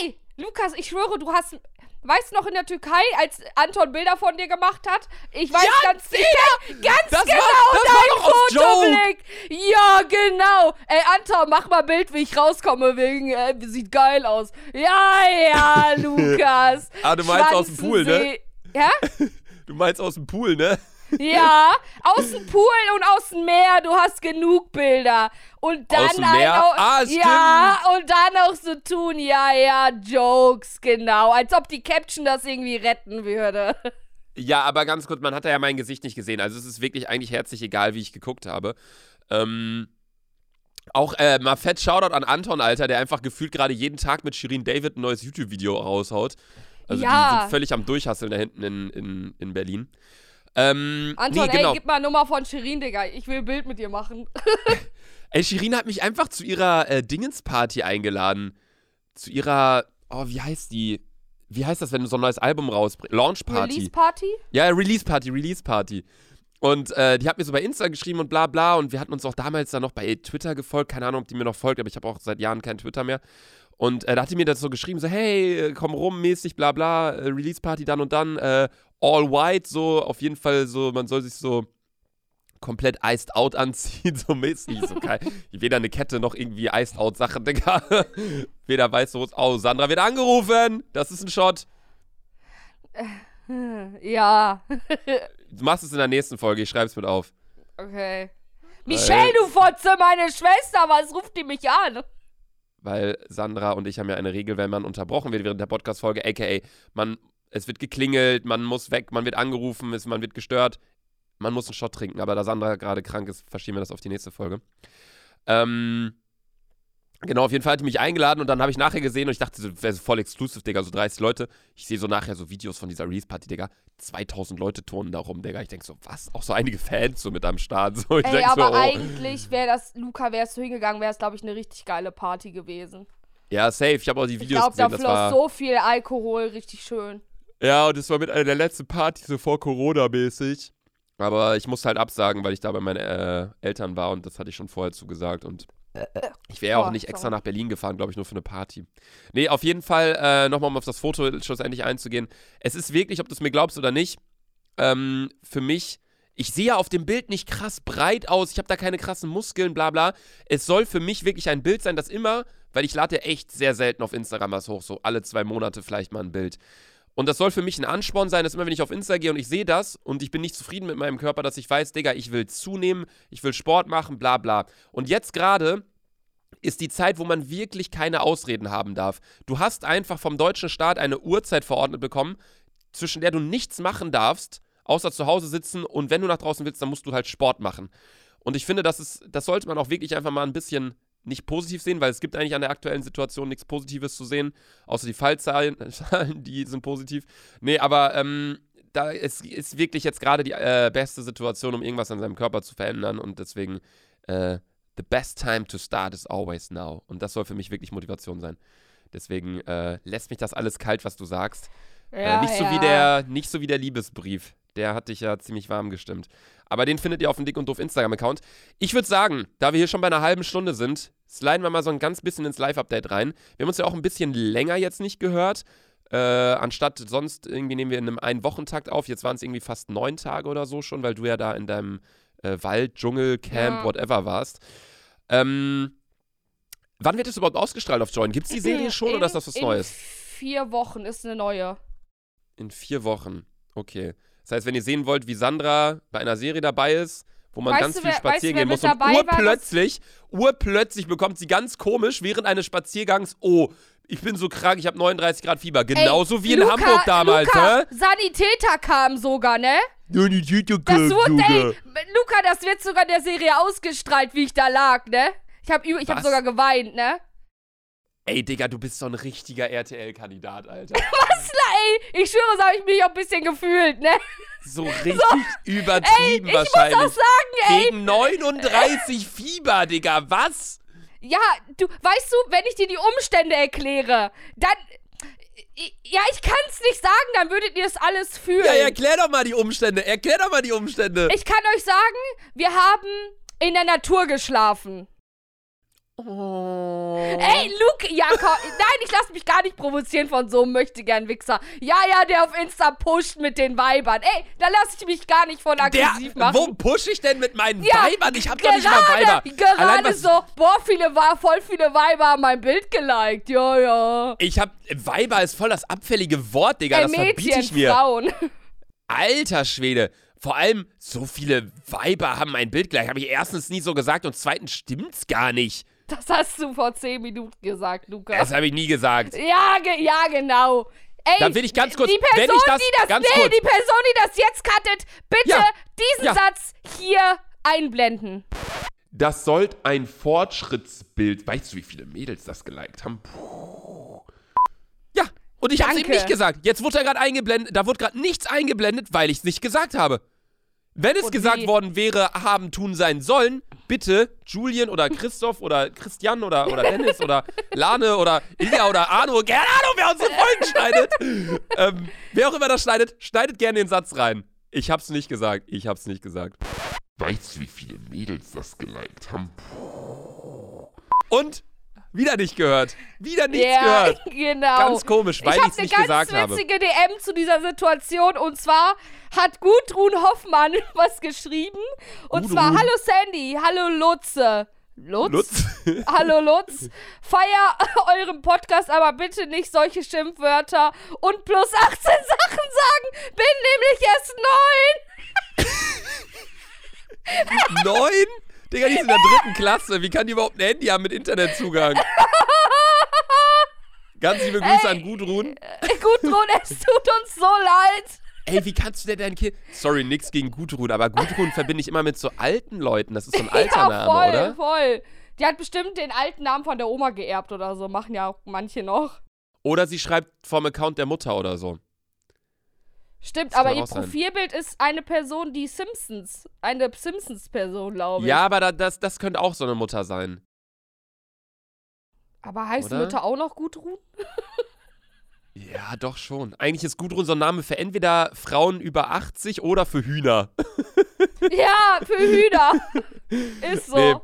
ey, Lukas, ich schwöre, du hast. Weißt du noch in der Türkei, als Anton Bilder von dir gemacht hat? Ich weiß Ja, ganz sicher, ganz Das genau war- das war. Fotoblick. Ja, genau. Ey, Anton, mach mal Bild, wie ich rauskomme, wegen, äh, sieht geil aus. Ja, ja, [LAUGHS] Lukas. Ah, du meinst aus dem Pool, ne? Ja? [LAUGHS] Du meinst aus dem Pool, ne? Ja, aus dem Pool und aus dem Meer, du hast genug Bilder. Und dann dem ein Meer? au- Ah, Ja, und dann auch so tun, ja, ja, Jokes, genau. Als ob die Caption das irgendwie retten würde. Ja, aber ganz kurz, man hat ja mein Gesicht nicht gesehen. Also es ist wirklich eigentlich herzlich egal, wie ich geguckt habe. Ähm, auch äh, mal fett Shoutout an Anton, Alter, der einfach gefühlt gerade jeden Tag mit Shirin David ein neues YouTube-Video raushaut. Also Ja. die sind völlig am Durchhasseln da hinten in, in, in Berlin. Ähm, Anton, nee, genau. ey, gib mal Nummer von Shirin, Digga. Ich will ein Bild mit dir machen. [LAUGHS] Ey, Shirin hat mich einfach zu ihrer äh, Dingens-Party eingeladen. Zu ihrer, oh, wie heißt die? Wie heißt das, wenn du so ein neues Album rausbringst? Launch-Party. Release Party? Ja, Release Party, Release Party. Und äh, die hat mir so bei Insta geschrieben und bla bla. Und wir hatten uns auch damals dann noch bei Twitter gefolgt. Keine Ahnung, ob die mir noch folgt, aber ich habe auch seit Jahren kein Twitter mehr. Und äh, da hat die mir das so geschrieben, so, hey, äh, komm rum, mäßig, bla bla, äh, Release Party dann und dann, äh, all white, so, auf jeden Fall so, man soll sich so komplett iced out [LAUGHS] anziehen, so mäßig. So geil. Weder eine Kette noch irgendwie iced out Sache, Digga. [LAUGHS] Weder weiß so, oh, Sandra wird angerufen, das ist ein Shot. [LAUGHS] Ja. Du machst es in der nächsten Folge, ich schreib's mit auf. Okay. Michelle, du Fotze, meine Schwester, was ruft die mich an? weil Sandra und ich haben ja eine Regel, wenn man unterbrochen wird während der Podcast-Folge, aka man, es wird geklingelt, man muss weg, man wird angerufen, es- man wird gestört, man muss einen Shot trinken, aber da Sandra gerade krank ist, verschieben wir das auf die nächste Folge. Ähm, genau, auf jeden Fall hat die mich eingeladen und dann habe ich nachher gesehen und ich dachte, das wäre so voll exclusive, Digga, so 30 Leute. Ich sehe so nachher so Videos von dieser Release-Party, Digga, 2000 Leute turnen da rum, Digga. Ich denke so, was? Auch so einige Fans so mit am Start. [LAUGHS] So, ich Ey, aber so, oh. eigentlich wäre das, Luca, wärst du hingegangen, wäre es, glaube ich, eine richtig geile Party gewesen. Ja, safe. Ich habe auch die Ich Videos glaube, da gesehen. Das war, floss so viel Alkohol, richtig schön. Ja, und es war mit einer der letzten Partys so vor Corona mäßig. Aber ich musste halt absagen, weil ich da bei meinen äh, Eltern war und das hatte ich schon vorher zugesagt. Und ich wäre auch Oh, nicht extra sorry. nach Berlin gefahren, glaube ich, nur für eine Party. Nee, auf jeden Fall, äh, nochmal um auf das Foto schlussendlich einzugehen. Es ist wirklich, ob du es mir glaubst oder nicht, ähm, für mich, ich sehe ja auf dem Bild nicht krass breit aus, ich habe da keine krassen Muskeln, bla bla. Es soll für mich wirklich ein Bild sein, das immer, weil ich lade ja echt sehr selten auf Instagram was hoch, so alle zwei Monate vielleicht mal ein Bild. Und das soll für mich ein Ansporn sein, dass immer, wenn ich auf Insta gehe und ich sehe das und ich bin nicht zufrieden mit meinem Körper, dass ich weiß, Digga, ich will zunehmen, ich will Sport machen, bla bla. Und jetzt gerade ist die Zeit, wo man wirklich keine Ausreden haben darf. Du hast einfach vom deutschen Staat eine Uhrzeit verordnet bekommen, zwischen der du nichts machen darfst, außer zu Hause sitzen und wenn du nach draußen willst, dann musst du halt Sport machen. Und ich finde, das ist, das sollte man auch wirklich einfach mal ein bisschen nicht positiv sehen, weil es gibt eigentlich an der aktuellen Situation nichts Positives zu sehen, außer die Fallzahlen, [LAUGHS] Zahlen, die sind positiv. Nee, aber ähm, da ist, ist wirklich jetzt gerade die äh, beste Situation, um irgendwas an seinem Körper zu verändern und deswegen äh, the best time to start is always now. Und das soll für mich wirklich Motivation sein. Deswegen äh, lässt mich das alles kalt, was du sagst. äh, nicht, so wie der, nicht so wie der Liebesbrief. Der hat dich ja ziemlich warm gestimmt. Aber den findet ihr auf dem Dick und Doof Instagram-Account. Ich würde sagen, da wir hier schon bei einer halben Stunde sind, sliden wir mal so ein ganz bisschen ins Live-Update rein. Wir haben uns ja auch ein bisschen länger jetzt nicht gehört. Äh, anstatt sonst irgendwie nehmen wir in einem Ein-Wochentakt auf. Jetzt waren es irgendwie fast neun Tage oder so schon, weil du ja da in deinem äh, Wald, Dschungel, Camp, Ja. whatever warst. Ähm, wann wird es überhaupt ausgestrahlt auf Join? Gibt es die Serie schon in, oder ist das was in Neues? vier Wochen ist eine neue. In vier Wochen. Okay. Das heißt, wenn ihr sehen wollt, wie Sandra bei einer Serie dabei ist, wo man Weißt ganz du, viel wer- spazieren weißt gehen muss und urplötzlich, urplötzlich bekommt sie ganz komisch während eines Spaziergangs, oh, ich bin so krank, ich habe 39 Grad Fieber. Genauso wie in Luca, Hamburg damals, Luca, hä? Sanitäter kam sogar, ne? Das Das wurde, ey, Luca, das wird sogar in der Serie ausgestrahlt, wie ich da lag, ne? Ich hab, üb- ich hab sogar geweint, ne? Ey, Digga, du bist so ein richtiger RTL-Kandidat, Alter. [LAUGHS] Was, ey? Ich schwöre, so habe ich mich auch ein bisschen gefühlt, ne? So [LAUGHS] richtig übertrieben Ich muss wahrscheinlich. auch sagen, ey. Gegen 39 Fieber, Digga, was? Ja, du, weißt du, wenn ich dir die Umstände erkläre, dann. Ja, ich kann's nicht sagen, dann würdet ihr es alles fühlen. Ja, erklär doch mal die Umstände. Erklär doch mal die Umstände. Ich kann euch sagen, wir haben in der Natur geschlafen. Oh. Ey, Luke, ja, komm, nein, ich lasse mich gar nicht provozieren von so einem möchtegern Wichser. Ja, ja, der auf Insta pusht mit den Weibern. Ey, da lasse ich mich gar nicht von aggressiv Der, machen. wo push ich denn mit meinen Ja, Weibern? Ich hab doch nicht mal Weiber. Gerade Allein so, boah, viele, Wa- voll viele Weiber haben mein Bild geliked. Ja, ja. Ich hab. Weiber ist voll das abfällige Wort, Digga. Ey, das verbiete Mädchen, ich mir. Frauen. Alter Schwede. Vor allem, so viele Weiber haben mein Bild gleich. Habe ich erstens nie so gesagt und zweitens stimmt's gar nicht. Das hast du vor zehn Minuten gesagt, Luca. Das habe ich nie gesagt. ja, ge ja, genau. Ey, Dann will ich ganz kurz- die Person, wenn ich das- die das, ganz nee, kurz. die Person, die das jetzt cuttet, bitte Ja, diesen ja. Satz hier einblenden. Das sollte ein Fortschrittsbild. Weißt du, wie viele Mädels das geliked haben? Puh. Ja, und ich habe es eben nicht gesagt. Jetzt wurde da gerade eingeblendet, da wurde gerade nichts eingeblendet, weil ich es nicht gesagt habe. Wenn es Und gesagt wie? worden wäre, haben, tun, sein sollen, bitte Julian oder Christoph oder Christian oder, oder Dennis oder Lane oder Ilja oder Arno, keine Ahnung, wer unsere Folgen schneidet. ähm, wer auch immer das schneidet, schneidet gerne den Satz rein. Ich hab's nicht gesagt. Ich hab's nicht gesagt. Weißt du, wie viele Mädels das geliked haben? Und wieder nicht gehört. Wieder nichts ja, gehört. [LAUGHS] genau. Ganz komisch, weil ich habe eine nicht ganz gesagt habe. witzige DM zu dieser Situation und zwar hat Gudrun Hoffmann [LAUGHS] was geschrieben und Gudrun. zwar Hallo Sandy, hallo Lutze. Lutz? Lutz? [LAUGHS] Hallo Lutz. Feier eurem Podcast, aber bitte nicht solche Schimpfwörter und plus 18 Sachen sagen. Bin nämlich erst neun. Neun? Digga, die ist in der dritten Klasse. Wie kann die überhaupt ein Handy haben mit Internetzugang? Ganz liebe Grüße an Gudrun. Gudrun, es tut uns so leid. Ey, wie kannst du denn dein Kind. Sorry, nix gegen Gudrun, aber Gudrun verbinde ich immer mit so alten Leuten. Das ist so ein alter ja, Name, voll, oder? voll. Die hat bestimmt den alten Namen von der Oma geerbt oder so. Machen ja auch manche noch. Oder sie schreibt vom Account der Mutter oder so. Stimmt, Das aber ihr sein. Profilbild ist eine Person, die Simpsons. Eine Simpsons-Person, glaube ich. Ja, aber da, das, das könnte auch so eine Mutter sein. Aber heißen Oder? Mütter auch noch Gudrun? [LAUGHS] Ja, doch schon. Eigentlich ist Gudrun so ein Name für entweder Frauen über 80 oder für Hühner. [LAUGHS] ja, für Hühner. [LAUGHS] ist so. Nee.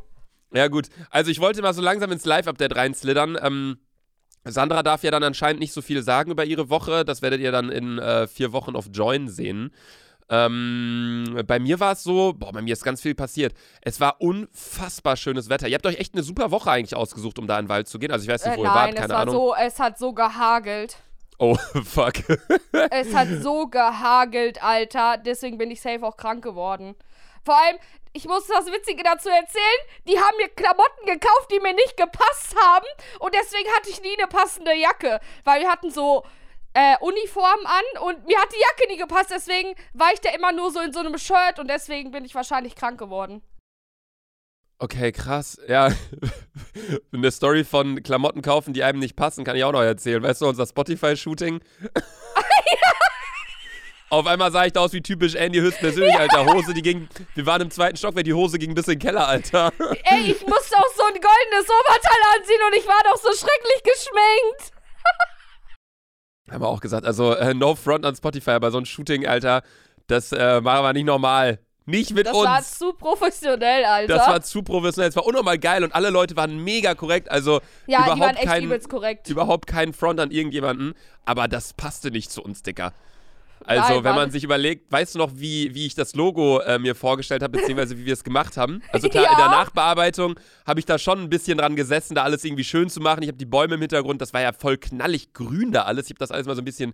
Ja, gut. Also, ich wollte mal so langsam ins Live-Update reinslidern. Ähm, Sandra darf ja dann anscheinend nicht so viel sagen über ihre Woche. Das werdet ihr dann in äh, vier Wochen auf Join sehen. Ähm, bei mir war es so, boah, bei mir ist ganz viel passiert. Es war unfassbar schönes Wetter. Ihr habt euch echt eine super Woche eigentlich ausgesucht, um da in den Wald zu gehen. Also ich weiß nicht, Äh, wo ihr nein, wart, es keine war Ahnung. so, es hat so gehagelt. Oh, [LAUGHS] fuck. Es hat so gehagelt, Alter. Deswegen bin ich safe auch krank geworden. Vor allem, ich muss das Witzige dazu erzählen. Die haben mir Klamotten gekauft, die mir nicht gepasst haben. Und deswegen hatte ich nie eine passende Jacke. Weil wir hatten so äh, Uniformen an und mir hat die Jacke nie gepasst. Deswegen war ich da immer nur so in so einem Shirt und deswegen bin ich wahrscheinlich krank geworden. Okay, krass. Ja, [LAUGHS] eine Story von Klamotten kaufen, die einem nicht passen, kann ich auch noch erzählen. Weißt du, unser Spotify-Shooting? [LAUGHS] Auf einmal sah ich da aus wie typisch Andy höchstpersönlich, Alter. Hose, die ging. Wir waren im zweiten Stock, weil die Hose ging bis in den Keller, Alter. Ey, ich musste auch so ein goldenes Oberteil anziehen und ich war doch so schrecklich geschminkt. [LAUGHS] Haben wir auch gesagt. Also, äh, no front an Spotify, aber so ein Shooting, Alter, das äh, machen wir nicht normal. Nicht mit Das uns. war zu professionell, Alter. das war zu professionell. Es war unnormal geil und alle Leute waren mega korrekt. Also, ja, überhaupt die waren echt kein, korrekt. überhaupt kein Front an irgendjemanden, aber das passte nicht zu uns, Dicker. Also, Nein, wenn man sich überlegt, weißt du noch, wie, wie ich das Logo äh, mir vorgestellt habe, beziehungsweise wie wir es gemacht haben? Also klar, in der [LAUGHS] Ja. Nachbearbeitung habe ich da schon ein bisschen dran gesessen, da alles irgendwie schön zu machen. Ich habe die Bäume im Hintergrund, das war ja voll knallig grün da alles. Ich habe das alles mal so ein bisschen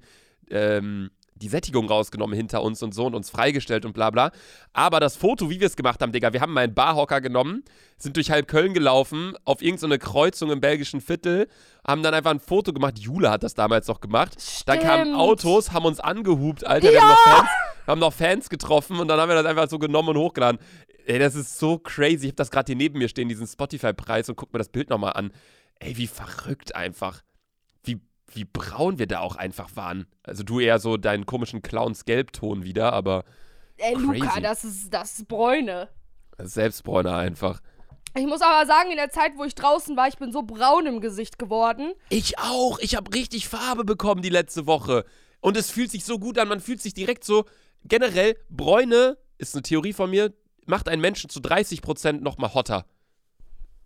ähm, die Sättigung rausgenommen hinter uns und so und uns freigestellt und bla bla. Aber das Foto, wie wir es gemacht haben, Digga, wir haben meinen Barhocker genommen, sind durch halb Köln gelaufen, auf irgendeine Kreuzung im belgischen Viertel, haben dann einfach ein Foto gemacht. Jule hat das damals noch gemacht. Da kamen Stimmt. Autos, haben uns angehupt, Alter. Wir haben noch, Fans, haben noch Fans getroffen und dann haben wir das einfach so genommen und hochgeladen. Ey, das ist so crazy. Ich habe das gerade hier neben mir stehen, diesen Spotify-Preis und guck mir das Bild nochmal an. Ey, wie verrückt einfach. Wie, braun wir da auch einfach waren. Also du eher so deinen komischen Clowns-Gelbton wieder, aber Ey, Luca, crazy. das ist, das ist Bräune. Selbstbräuner einfach. Ich muss aber sagen, in der Zeit, wo ich draußen war, ich bin so braun im Gesicht geworden. Ich auch. Ich habe richtig Farbe bekommen die letzte Woche. Und es fühlt sich so gut an. Man fühlt sich direkt so. Generell, Bräune ist eine Theorie von mir, macht einen Menschen zu 30% nochmal hotter.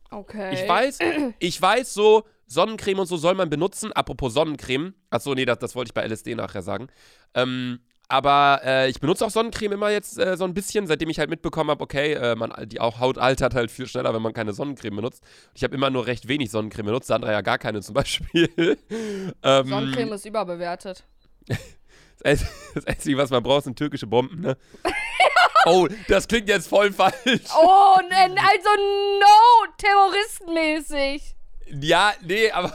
Okay. Ich weiß, [CLEARS THROAT] ich weiß so, Sonnencreme und so soll man benutzen. Apropos Sonnencreme. Achso, nee, das, das wollte ich bei LSD nachher sagen. Ähm, aber äh, ich benutze auch Sonnencreme immer jetzt äh, so ein bisschen, seitdem ich halt mitbekommen habe, okay, äh, man, die auch Haut altert halt viel schneller, wenn man keine Sonnencreme benutzt. Ich habe immer nur recht wenig Sonnencreme benutzt, Sandra ja gar keine zum [LAUGHS] Beispiel. ähm, Sonnencreme ist überbewertet. [LAUGHS] das Einzige, was man braucht, sind türkische Bomben, ne? [LAUGHS] oh, das klingt jetzt voll falsch. Oh, also no, terroristenmäßig. Ja, nee, aber [LAUGHS]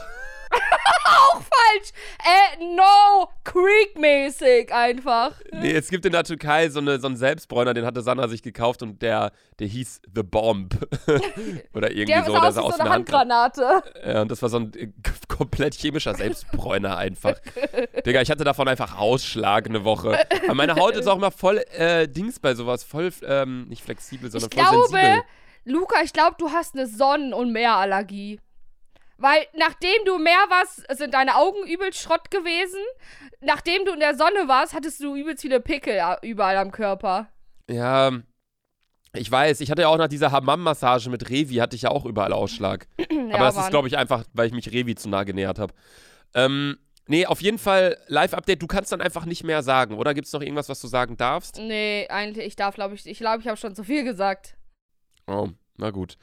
auch falsch. Äh, no, Creek-mäßig einfach. Nee, es gibt in der Türkei so, eine, so einen Selbstbräuner, den hatte Sanna sich gekauft und der, der hieß The Bomb. [LAUGHS] Oder irgendwie der so. Der sah aus wie so eine Handgranate. Ja, und das war so ein äh, komplett chemischer Selbstbräuner einfach. Digga, ich hatte davon einfach Ausschlag eine Woche. Aber meine Haut ist auch immer voll äh, Dings bei sowas. Voll, ähm, nicht flexibel, sondern ich voll glaube, sensibel. Luca, ich glaube, du hast eine Sonnen- und Meerallergie. Weil nachdem du mehr warst, sind deine Augen übelst Schrott gewesen. Nachdem du in der Sonne warst, hattest du übelst viele Pickel überall am Körper. Ja, ich weiß. Ich hatte ja auch nach dieser Hammam-Massage mit Revi, hatte ich ja auch überall Ausschlag. [CLEARS THROAT] ja, Aber das Mann. ist, glaube ich, einfach, weil ich mich Revi zu nah genähert habe. Ähm, nee, auf jeden Fall Live-Update. Du kannst dann einfach nicht mehr sagen, oder? Gibt es noch irgendwas, was du sagen darfst? Nee, eigentlich, ich darf, glaube ich, ich glaube, ich habe schon zu viel gesagt. Oh, na gut.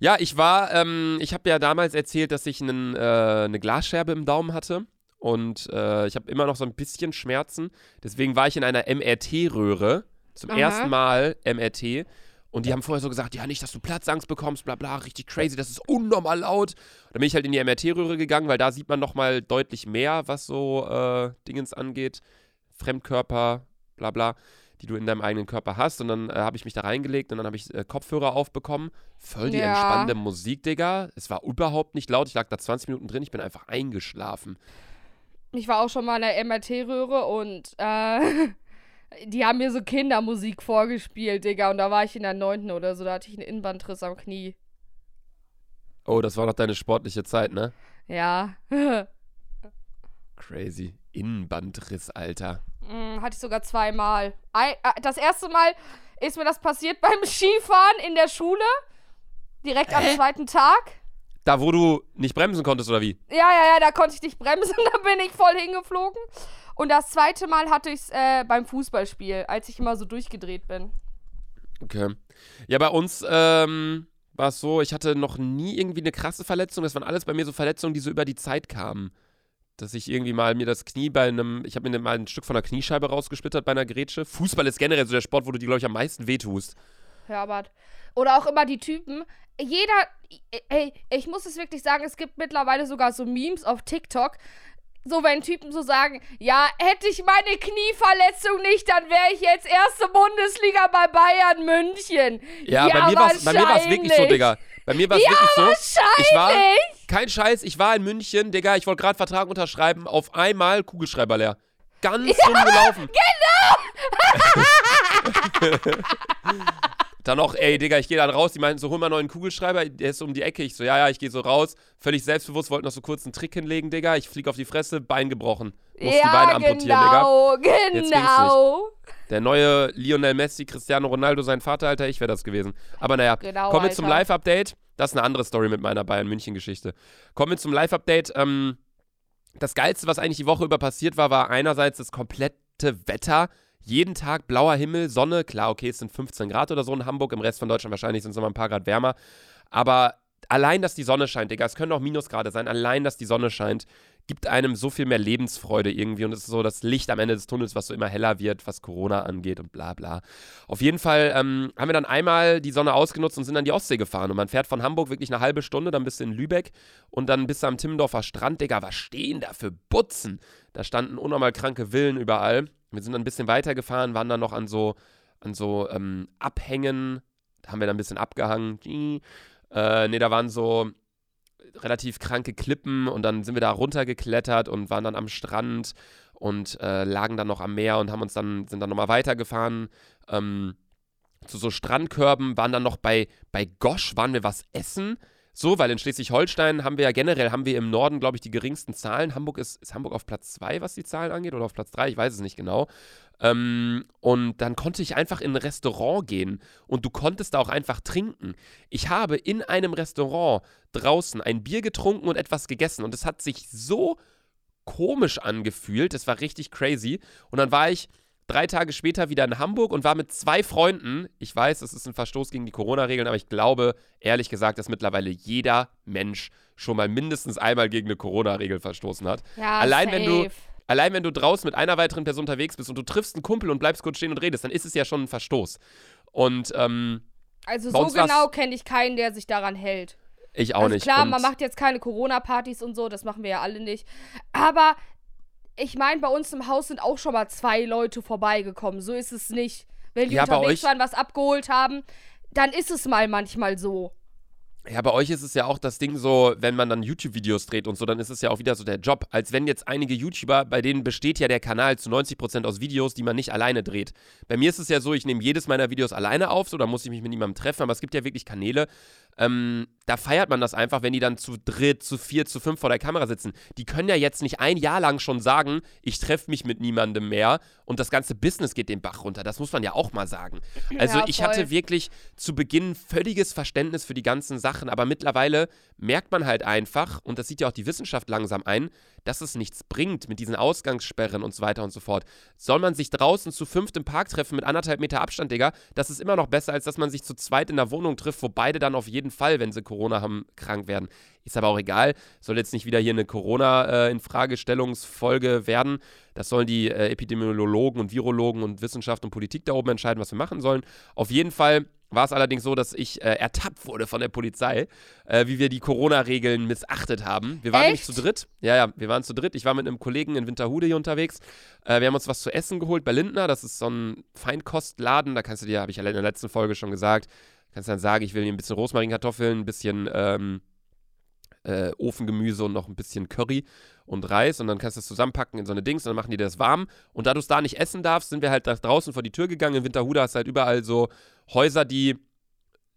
Ja, ich war, ähm, ich habe ja damals erzählt, dass ich einen, äh, eine Glasscherbe im Daumen hatte. Und äh, ich habe immer noch so ein bisschen Schmerzen. Deswegen war ich in einer MRT-Röhre. Zum Aha. ersten Mal MRT. Und die haben vorher so gesagt, ja, nicht, dass du Platzangst bekommst, bla bla, richtig crazy, das ist unnormal laut. Und dann bin ich halt in die MRT-Röhre gegangen, weil da sieht man nochmal deutlich mehr, was so äh, Dingens angeht. Fremdkörper, bla bla, die du in deinem eigenen Körper hast. Und dann äh, habe ich mich da reingelegt und dann habe ich äh, Kopfhörer aufbekommen. Voll die Ja. entspannende Musik, Digga. Es war überhaupt nicht laut. Ich lag da 20 Minuten drin, ich bin einfach eingeschlafen. Ich war auch schon mal in der MRT-Röhre und äh, [LAUGHS] die haben mir so Kindermusik vorgespielt, Digga. Und da war ich in der neunten oder so, da hatte ich einen Innenbandriss am Knie. Oh, das war noch deine sportliche Zeit, ne? Ja. [LAUGHS] Crazy. Innenbandriss, Alter. Mm, hatte ich sogar zweimal. Äh, das erste Mal ist mir das passiert [LAUGHS] beim Skifahren in der Schule. Direkt am zweiten Tag. Da, wo du nicht bremsen konntest, oder wie? Ja, ja, ja, da konnte ich nicht [LAUGHS] bremsen, da bin ich voll hingeflogen. Und das zweite Mal hatte ich es äh, beim Fußballspiel, als ich immer so durchgedreht bin. Okay. Ja, bei uns ähm, war es so, ich hatte noch nie irgendwie eine krasse Verletzung. Das waren alles bei mir so Verletzungen, die so über die Zeit kamen. Dass ich irgendwie mal mir das Knie bei einem, ich habe mir mal ein Stück von der Kniescheibe rausgesplittert bei einer Grätsche. Fußball ist generell so der Sport, wo du dir, glaube ich, am meisten wehtust. Herbert. Oder auch immer die Typen. Jeder, ey, ich muss es wirklich sagen, es gibt mittlerweile sogar so Memes auf TikTok. So, wenn Typen so sagen, ja, hätte ich meine Knieverletzung nicht, dann wäre ich jetzt erste Bundesliga bei Bayern München. Ja, bei mir war es wirklich so. Digga. Bei mir war es Ja, wirklich so. Ich war, kein Scheiß, ich war in München, Digga, ich wollte gerade Vertrag unterschreiben, auf einmal Kugelschreiber leer. Ganz dumm gelaufen. [LAUGHS] Genau! [LAUGHS] [LAUGHS] dann noch, ey, Digga, ich gehe dann raus. Die meinten so, hol mal einen neuen Kugelschreiber, der ist um die Ecke. Ich so, ja, ja, ich gehe so raus. Völlig selbstbewusst, wollte noch so kurz einen Trick hinlegen, Digga. Ich flieg auf die Fresse, Bein gebrochen. Muss die Beine Ja, amputieren, Digga. genau, genau. Der neue Lionel Messi, Cristiano Ronaldo, sein Vater, Alter, ich wäre das gewesen. Aber naja, Genau, kommen wir zum. Live-Update. Das ist eine andere Story mit meiner Bayern-München-Geschichte. Kommen wir zum Live-Update. Ähm, das Geilste, was eigentlich die Woche über passiert war, war einerseits das komplette Wetter. Jeden Tag blauer Himmel, Sonne. Klar, okay, es sind 15 Grad oder so in Hamburg. Im Rest von Deutschland wahrscheinlich sind es nochmal ein paar Grad wärmer. Aber allein, dass die Sonne scheint, Digga, es können auch Minusgrade sein. Allein, dass die Sonne scheint, gibt einem so viel mehr Lebensfreude irgendwie. Und es ist so das Licht am Ende des Tunnels, was so immer heller wird, was Corona angeht und bla bla. Auf jeden Fall ähm, haben wir dann einmal die Sonne ausgenutzt und sind an die Ostsee gefahren. Und man fährt von Hamburg wirklich eine halbe Stunde, dann bist du in Lübeck und dann bist du am Timmendorfer Strand. Digga, was stehen da für Butzen? Da standen unnormal kranke Villen überall. Wir sind dann ein bisschen weitergefahren, waren dann noch an so, an so ähm, Abhängen. Da haben wir dann ein bisschen abgehangen. Äh, nee, da waren so relativ kranke Klippen und dann sind wir da runtergeklettert und waren dann am Strand und äh, lagen dann noch am Meer und haben uns dann, sind dann nochmal weitergefahren ähm, zu so Strandkörben, waren dann noch bei, bei Gosch, waren wir was essen. So, weil in Schleswig-Holstein haben wir ja generell, haben wir im Norden, glaube ich, die geringsten Zahlen. Hamburg ist, ist Hamburg auf Platz 2, was die Zahlen angeht, oder auf Platz 3, ich weiß es nicht genau. Ähm, und dann konnte ich einfach in ein Restaurant gehen und du konntest da auch einfach trinken. Ich habe in einem Restaurant draußen ein Bier getrunken und etwas gegessen und es hat sich so komisch angefühlt. Das war richtig crazy. Und dann war ich drei Tage später wieder in Hamburg und war mit zwei Freunden. Ich weiß, das ist ein Verstoß gegen die Corona-Regeln, aber ich glaube, ehrlich gesagt, dass mittlerweile jeder Mensch schon mal mindestens einmal gegen eine Corona-Regel verstoßen hat. Ja, Allein safe. wenn du Allein wenn du draußen mit einer weiteren Person unterwegs bist und du triffst einen Kumpel und bleibst kurz stehen und redest, dann ist es ja schon ein Verstoß. Und ähm, Also so genau kenne ich keinen, der sich daran hält. ich auch also nicht. klar, und man macht jetzt keine Corona-Partys und so, das machen wir ja alle nicht. Aber ich meine, bei uns im Haus sind auch schon mal zwei Leute vorbeigekommen. So ist es nicht. Wenn die Ja, unterwegs euch- waren, was abgeholt haben, dann ist es mal manchmal so. Ja, bei euch ist es ja auch das Ding so, wenn man dann YouTube-Videos dreht und so, dann ist es ja auch wieder so der Job. Als wenn jetzt einige YouTuber, bei denen besteht ja der Kanal zu 90% aus Videos, die man nicht alleine dreht. Bei mir ist es ja so, ich nehme jedes meiner Videos alleine auf, so, da muss ich mich mit niemandem treffen, aber es gibt ja wirklich Kanäle, ähm, da feiert man das einfach, wenn die dann zu dritt, zu vier, zu fünf vor der Kamera sitzen. Die können ja jetzt nicht ein Jahr lang schon sagen, ich treffe mich mit niemandem mehr und das ganze Business geht den Bach runter. Das muss man ja auch mal sagen. Also Ja, ich hatte wirklich zu Beginn völliges Verständnis für die ganzen Sachen, aber mittlerweile merkt man halt einfach, und das sieht ja auch die Wissenschaft langsam ein, dass es nichts bringt mit diesen Ausgangssperren und so weiter und so fort. Soll man sich draußen zu fünft im Park treffen mit anderthalb Meter Abstand, Digga, das ist immer noch besser, als dass man sich zu zweit in der Wohnung trifft, wo beide dann auf jeden Fall, wenn sie Corona haben, krank werden. Ist aber auch egal. Soll jetzt nicht wieder hier eine Corona-Infragestellungsfolge werden. Das sollen die äh, Epidemiologen und Virologen und Wissenschaft und Politik da oben entscheiden, was wir machen sollen. Auf jeden Fall war es allerdings so, dass ich äh, ertappt wurde von der Polizei, äh, wie wir die Corona-Regeln missachtet haben. Wir waren nämlich Echt? zu dritt. Ja, ja, wir waren zu dritt. Ich war mit einem Kollegen in Winterhude hier unterwegs. Äh, wir haben uns was zu essen geholt bei Lindner. Das ist so ein Feinkostladen. Da kannst du dir, habe ich ja in der letzten Folge schon gesagt, kannst dann sagen, ich will hier ein bisschen Rosmarinkartoffeln, ein bisschen ähm, äh, Ofengemüse und noch ein bisschen Curry und Reis und dann kannst du es zusammenpacken in so eine Dings und dann machen die das warm. Und da du es da nicht essen darfst, sind wir halt da draußen vor die Tür gegangen. In Winterhude hast du halt überall so Häuser, die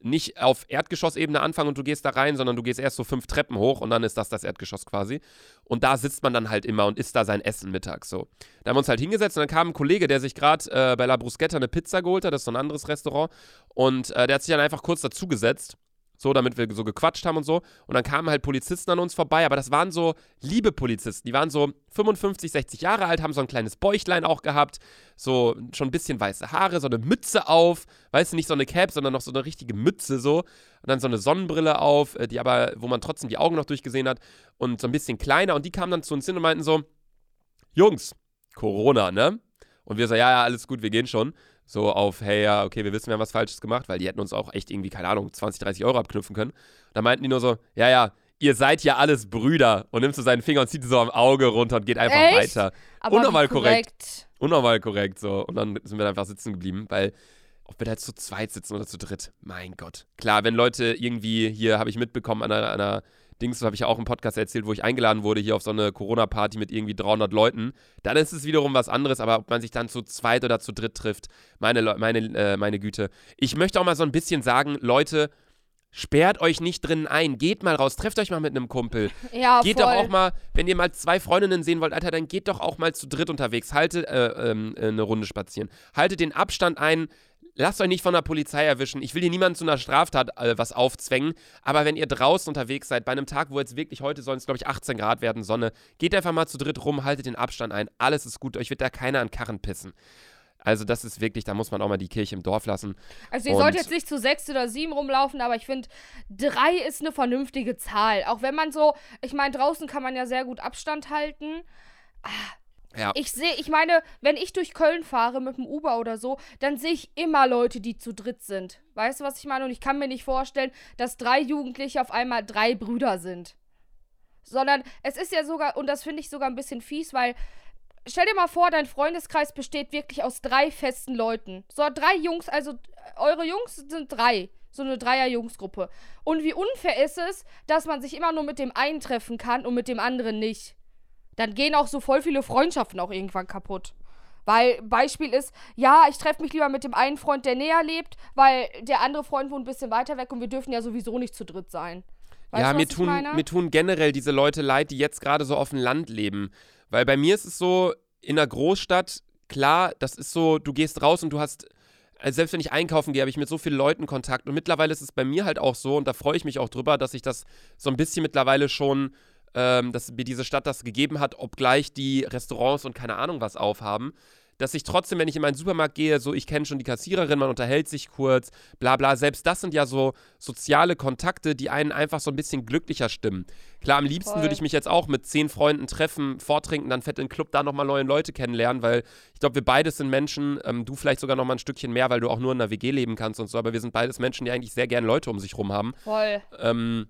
nicht auf Erdgeschossebene anfangen und du gehst da rein, sondern du gehst erst so fünf Treppen hoch und dann ist das das Erdgeschoss quasi. Und da sitzt man dann halt immer und isst da sein Essen mittags so. Da haben wir uns halt hingesetzt und dann kam ein Kollege, der sich gerade äh, bei La Bruschetta eine Pizza geholt hat, das ist so ein anderes Restaurant. Und äh, der hat sich dann einfach kurz dazugesetzt. So, damit wir so gequatscht haben und so. Und dann kamen halt Polizisten an uns vorbei, aber das waren so liebe Polizisten. Die waren so 55, 60 Jahre alt, haben so ein kleines Bäuchlein auch gehabt, so schon ein bisschen weiße Haare, so eine Mütze auf, weißt du, nicht so eine Cap, sondern noch so eine richtige Mütze so. Und dann so eine Sonnenbrille auf, äh, die aber, wo man trotzdem die Augen noch durchgesehen hat und so ein bisschen kleiner. Und die kamen dann zu uns hin und meinten so, Jungs, Corona, ne? Und wir so, ja, ja, alles gut, wir gehen schon. So auf, hey, ja, okay, wir wissen, wir haben was Falsches gemacht, weil die hätten uns auch echt irgendwie, keine Ahnung, 20, 30 Euro abknüpfen können. Da meinten die nur so, ja, ja, ihr seid ja alles Brüder. Und nimmt so seinen Finger und zieht so am Auge runter und geht einfach Echt? weiter. Aber Unnormal wie korrekt. Unnormal korrekt, so. Und dann sind wir einfach sitzen geblieben, weil ob wir da jetzt zu zweit sitzen oder zu dritt, mein Gott. Klar, wenn Leute irgendwie, hier habe ich mitbekommen, an einer, an einer Dings, das habe ich ja auch im Podcast erzählt, wo ich eingeladen wurde, hier auf so eine Corona-Party mit irgendwie 300 Leuten, dann ist es wiederum was anderes, aber ob man sich dann zu zweit oder zu dritt trifft, meine, Leu- meine, äh, meine Güte. Ich möchte auch mal so ein bisschen sagen, Leute, sperrt euch nicht drinnen ein, geht mal raus, trefft euch mal mit einem Kumpel, [LAUGHS] Ja, Geht voll. doch auch mal, wenn ihr mal zwei Freundinnen sehen wollt, Alter, dann geht doch auch mal zu dritt unterwegs. Haltet äh, ähm, äh, eine Runde spazieren. Haltet den Abstand ein. Lasst euch nicht von der Polizei erwischen. Ich will hier niemanden zu einer Straftat äh, was aufzwängen. Aber wenn ihr draußen unterwegs seid, bei einem Tag, wo jetzt wirklich heute sollen es, glaube ich, 18 Grad werden, Sonne, geht einfach mal zu dritt rum, haltet den Abstand ein. Alles ist gut. Euch wird da keiner an Karren pissen. Also, das ist wirklich, da muss man auch mal die Kirche im Dorf lassen. Also ihr Und- sollt jetzt nicht zu sechs oder sieben rumlaufen, aber ich finde, drei ist eine vernünftige Zahl. Auch wenn man so, ich meine, draußen kann man ja sehr gut Abstand halten. Ja. Ich sehe, ich meine, wenn ich durch Köln fahre mit dem Uber oder so, dann sehe ich immer Leute, die zu dritt sind. Weißt du, was ich meine? Und ich kann mir nicht vorstellen, dass drei Jugendliche auf einmal drei Brüder sind. Sondern es ist ja sogar, und das finde ich sogar ein bisschen fies, weil stell dir mal vor, dein Freundeskreis besteht wirklich aus drei festen Leuten. So drei Jungs, also äh, eure Jungs sind drei. So eine Dreier-Jungsgruppe. Und wie unfair ist es, dass man sich immer nur mit dem einen treffen kann und mit dem anderen nicht. Dann gehen auch so voll viele Freundschaften auch irgendwann kaputt. Weil Beispiel ist, ja, ich treffe mich lieber mit dem einen Freund, der näher lebt, weil der andere Freund wohnt ein bisschen weiter weg und wir dürfen ja sowieso nicht zu dritt sein. Weißt ja, du, mir tun, meine? mir tun generell diese Leute leid, die jetzt gerade so auf dem Land leben. Weil bei mir ist es so, in einer Großstadt, klar, das ist so, du gehst raus und du hast, also selbst wenn ich einkaufen gehe, habe ich mit so vielen Leuten Kontakt. Und mittlerweile ist es bei mir halt auch so, und da freue ich mich auch drüber, dass ich das so ein bisschen mittlerweile schon, ähm, dass mir diese Stadt das gegeben hat, obgleich die Restaurants und keine Ahnung was aufhaben dass ich trotzdem, wenn ich in meinen Supermarkt gehe, so ich kenne schon die Kassiererin, man unterhält sich kurz, bla bla. Selbst das sind ja so soziale Kontakte, die einen einfach so ein bisschen glücklicher stimmen. Klar, am liebsten Voll. würde ich mich jetzt auch mit zehn Freunden treffen, vortrinken, dann fett in den Club, da nochmal neue Leute kennenlernen, weil ich glaube, wir beides sind Menschen, ähm, du vielleicht sogar nochmal ein Stückchen mehr, weil du auch nur in einer WG leben kannst und so, aber wir sind beides Menschen, die eigentlich sehr gerne Leute um sich rum haben. Voll. Ähm,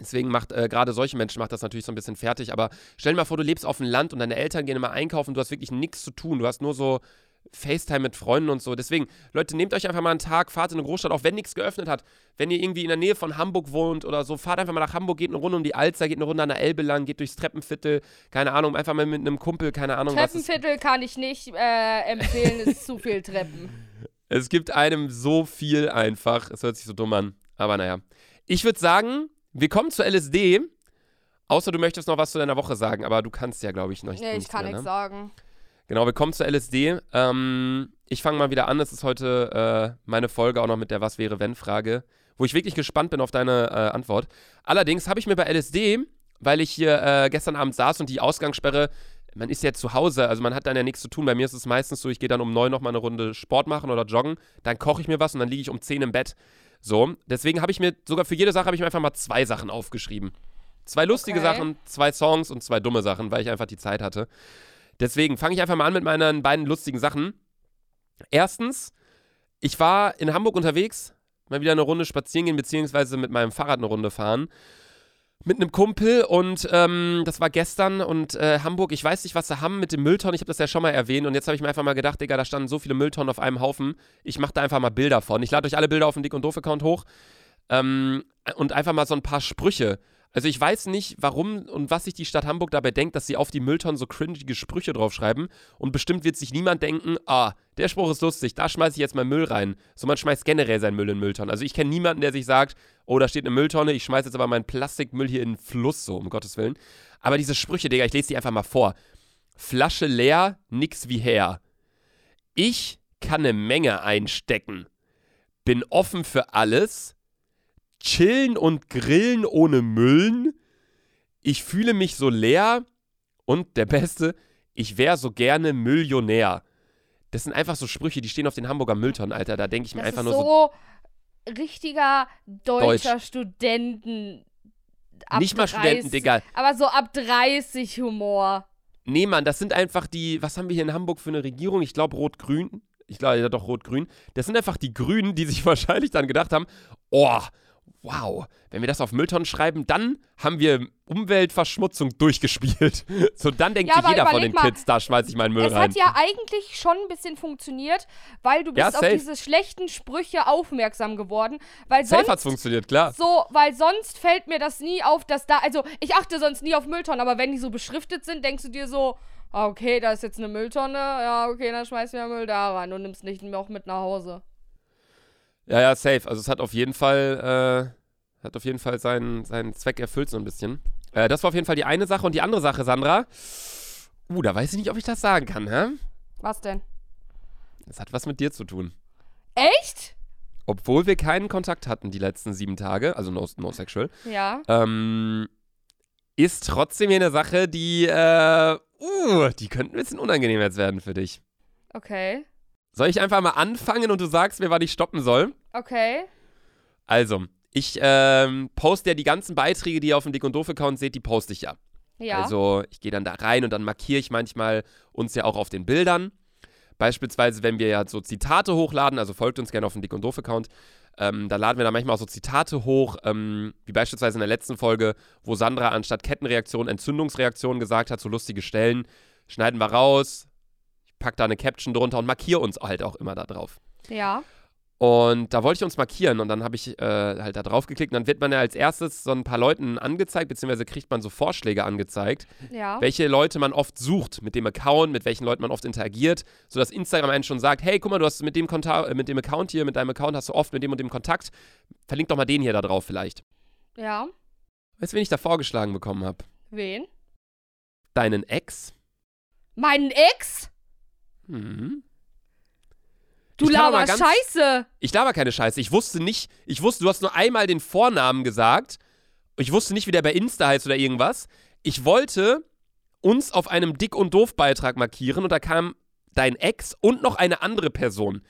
deswegen macht äh, gerade solche Menschen macht das natürlich so ein bisschen fertig. Aber stell dir mal vor, du lebst auf dem Land und deine Eltern gehen immer einkaufen, du hast wirklich nichts zu tun. Du hast nur so FaceTime mit Freunden und so. Deswegen, Leute, nehmt euch einfach mal einen Tag, fahrt in eine Großstadt, auch wenn nichts geöffnet hat. Wenn ihr irgendwie in der Nähe von Hamburg wohnt oder so, fahrt einfach mal nach Hamburg, geht eine Runde um die Alster, geht eine Runde an der Elbe lang, geht durchs Treppenviertel, keine Ahnung, einfach mal mit einem Kumpel, keine Ahnung, was es Treppenviertel kann ich nicht äh, empfehlen, ist zu viel Treppen. [LAUGHS] Es gibt einem so viel einfach. Es hört sich so dumm an. Aber naja. Ich würde sagen, wir kommen zur LSD. Außer du möchtest noch was zu deiner Woche sagen, aber du kannst ja, glaube ich, noch nicht. Nee, ich kann mehr, nichts ne? sagen. Genau, wir kommen zur LSD. Ähm, ich fange mal wieder an. Das ist heute äh, meine Folge auch noch mit der Was wäre wenn Frage, wo ich wirklich gespannt bin auf deine äh, Antwort. Allerdings habe ich mir bei LSD, weil ich hier äh, gestern Abend saß und die Ausgangssperre, man ist ja zu Hause, also man hat dann ja nichts zu tun. Bei mir ist es meistens so, ich gehe dann um neun noch mal eine Runde Sport machen oder joggen, dann koche ich mir was und dann liege ich um zehn im Bett. So, deswegen habe ich mir sogar für jede Sache habe ich mir einfach mal zwei Sachen aufgeschrieben. Zwei lustige Okay. Sachen, zwei Songs und zwei dumme Sachen, weil ich einfach die Zeit hatte. Deswegen fange ich einfach mal an mit meinen beiden lustigen Sachen. Erstens, ich war in Hamburg unterwegs, mal wieder eine Runde spazieren gehen, beziehungsweise mit meinem Fahrrad eine Runde fahren. Mit einem Kumpel und ähm, das war gestern und äh, Hamburg, ich weiß nicht, was sie haben mit dem Mülltonnen, ich habe das ja schon mal erwähnt und jetzt habe ich mir einfach mal gedacht, Digga, da standen so viele Mülltonnen auf einem Haufen, ich mache da einfach mal Bilder von. Ich lade euch alle Bilder auf den Dick und Doof-Account hoch ähm, und einfach mal so ein paar Sprüche. Also ich weiß nicht, warum und was sich die Stadt Hamburg dabei denkt, dass sie auf die Mülltonnen so cringige Sprüche draufschreiben. Und bestimmt wird sich niemand denken, ah, der Spruch ist lustig, da schmeiße ich jetzt mal Müll rein. So, man schmeißt generell seinen Müll in Mülltonnen. Also ich kenne niemanden, der sich sagt, oh, da steht eine Mülltonne, ich schmeiße jetzt aber meinen Plastikmüll hier in den Fluss, so, um Gottes Willen. Aber diese Sprüche, Digga, ich lese die einfach mal vor. Flasche leer, nix wie her. Ich kann eine Menge einstecken. Bin offen für alles. Chillen und grillen ohne Müllen. Ich fühle mich so leer. Und der Beste, ich wäre so gerne Millionär. Das sind einfach so Sprüche, die stehen auf den Hamburger Mülltonnen, Alter. Da denke ich mir Das einfach nur so. so richtiger deutscher Studenten. Ab Nicht mal 30, Studenten, Digga. Aber so ab 30 Humor. Nee, Mann, das sind einfach die. Was haben wir hier in Hamburg für eine Regierung? Ich glaube Rot-Grün. Ich glaube, ja doch Rot-Grün. Das sind einfach die Grünen, die sich [LAUGHS] wahrscheinlich dann gedacht haben: Oh, wow, wenn wir das auf Mülltonnen schreiben, dann haben wir Umweltverschmutzung durchgespielt. [LAUGHS] So, dann denkt Ja, sich jeder von den mal, Kids, da schmeiße ich meinen Müll es rein. hat ja eigentlich schon ein bisschen funktioniert, weil du Ja, bist auf safe. diese schlechten Sprüche aufmerksam geworden. Weil Safe sonst hat's funktioniert, klar. So, weil sonst fällt mir das nie auf, dass da, also ich achte sonst nie auf Mülltonnen, aber wenn die so beschriftet sind, denkst du dir so, ah, okay, da ist jetzt eine Mülltonne, ja, okay, dann schmeiß mir Müll da rein und nimmst nicht auch mit nach Hause. Ja, ja, safe. Also es hat auf jeden Fall, äh, hat auf jeden Fall seinen, seinen Zweck erfüllt, so ein bisschen. Äh, das war auf jeden Fall die eine Sache. Und die andere Sache, Sandra, uh, da weiß ich nicht, ob ich das sagen kann, hä? Was denn? Das hat was mit dir zu tun. Echt? Obwohl wir keinen Kontakt hatten die letzten sieben Tage, also no, no sexual, Ja. ähm, ist trotzdem hier eine Sache, die, äh, uh, die könnte ein bisschen unangenehm jetzt werden für dich. Okay. Soll ich einfach mal anfangen und du sagst mir, wann ich stoppen soll? Okay. Also, ich ähm, poste ja die ganzen Beiträge, die ihr auf dem Dick und Doof-Account seht, die poste ich ja. Ja. Also, ich gehe dann da rein und dann markiere ich manchmal uns ja auch auf den Bildern. Beispielsweise, wenn wir ja so Zitate hochladen, also folgt uns gerne auf dem Dick und Doof-Account, ähm, da laden wir dann manchmal auch so Zitate hoch, ähm, wie beispielsweise in der letzten Folge, wo Sandra anstatt Kettenreaktion Entzündungsreaktion gesagt hat, so lustige Stellen, schneiden wir raus, ich pack da eine Caption drunter und markiere uns halt auch immer da drauf. ja. Und da wollte ich uns markieren und dann habe ich äh, halt da drauf geklickt und dann wird man ja als erstes so ein paar Leuten angezeigt, beziehungsweise kriegt man so Vorschläge angezeigt, Ja. welche Leute man oft sucht mit dem Account, mit welchen Leuten man oft interagiert, sodass Instagram einen schon sagt, hey, guck mal, du hast mit dem, Konta äh, mit dem Account hier, mit deinem Account hast du oft mit dem und dem Kontakt, verlink doch mal den hier da drauf vielleicht. Ja. Weißt du, wen ich da vorgeschlagen bekommen habe? Wen? Deinen Ex? Meinen Ex? Mhm. Du laberst Scheiße. Ich laber keine Scheiße. Ich wusste nicht, ich wusste, du hast nur einmal den Vornamen gesagt. Ich wusste nicht, wie der bei Insta heißt oder irgendwas. Ich wollte uns auf einem Dick- und Doof-Beitrag markieren und da kam dein Ex und noch eine andere Person.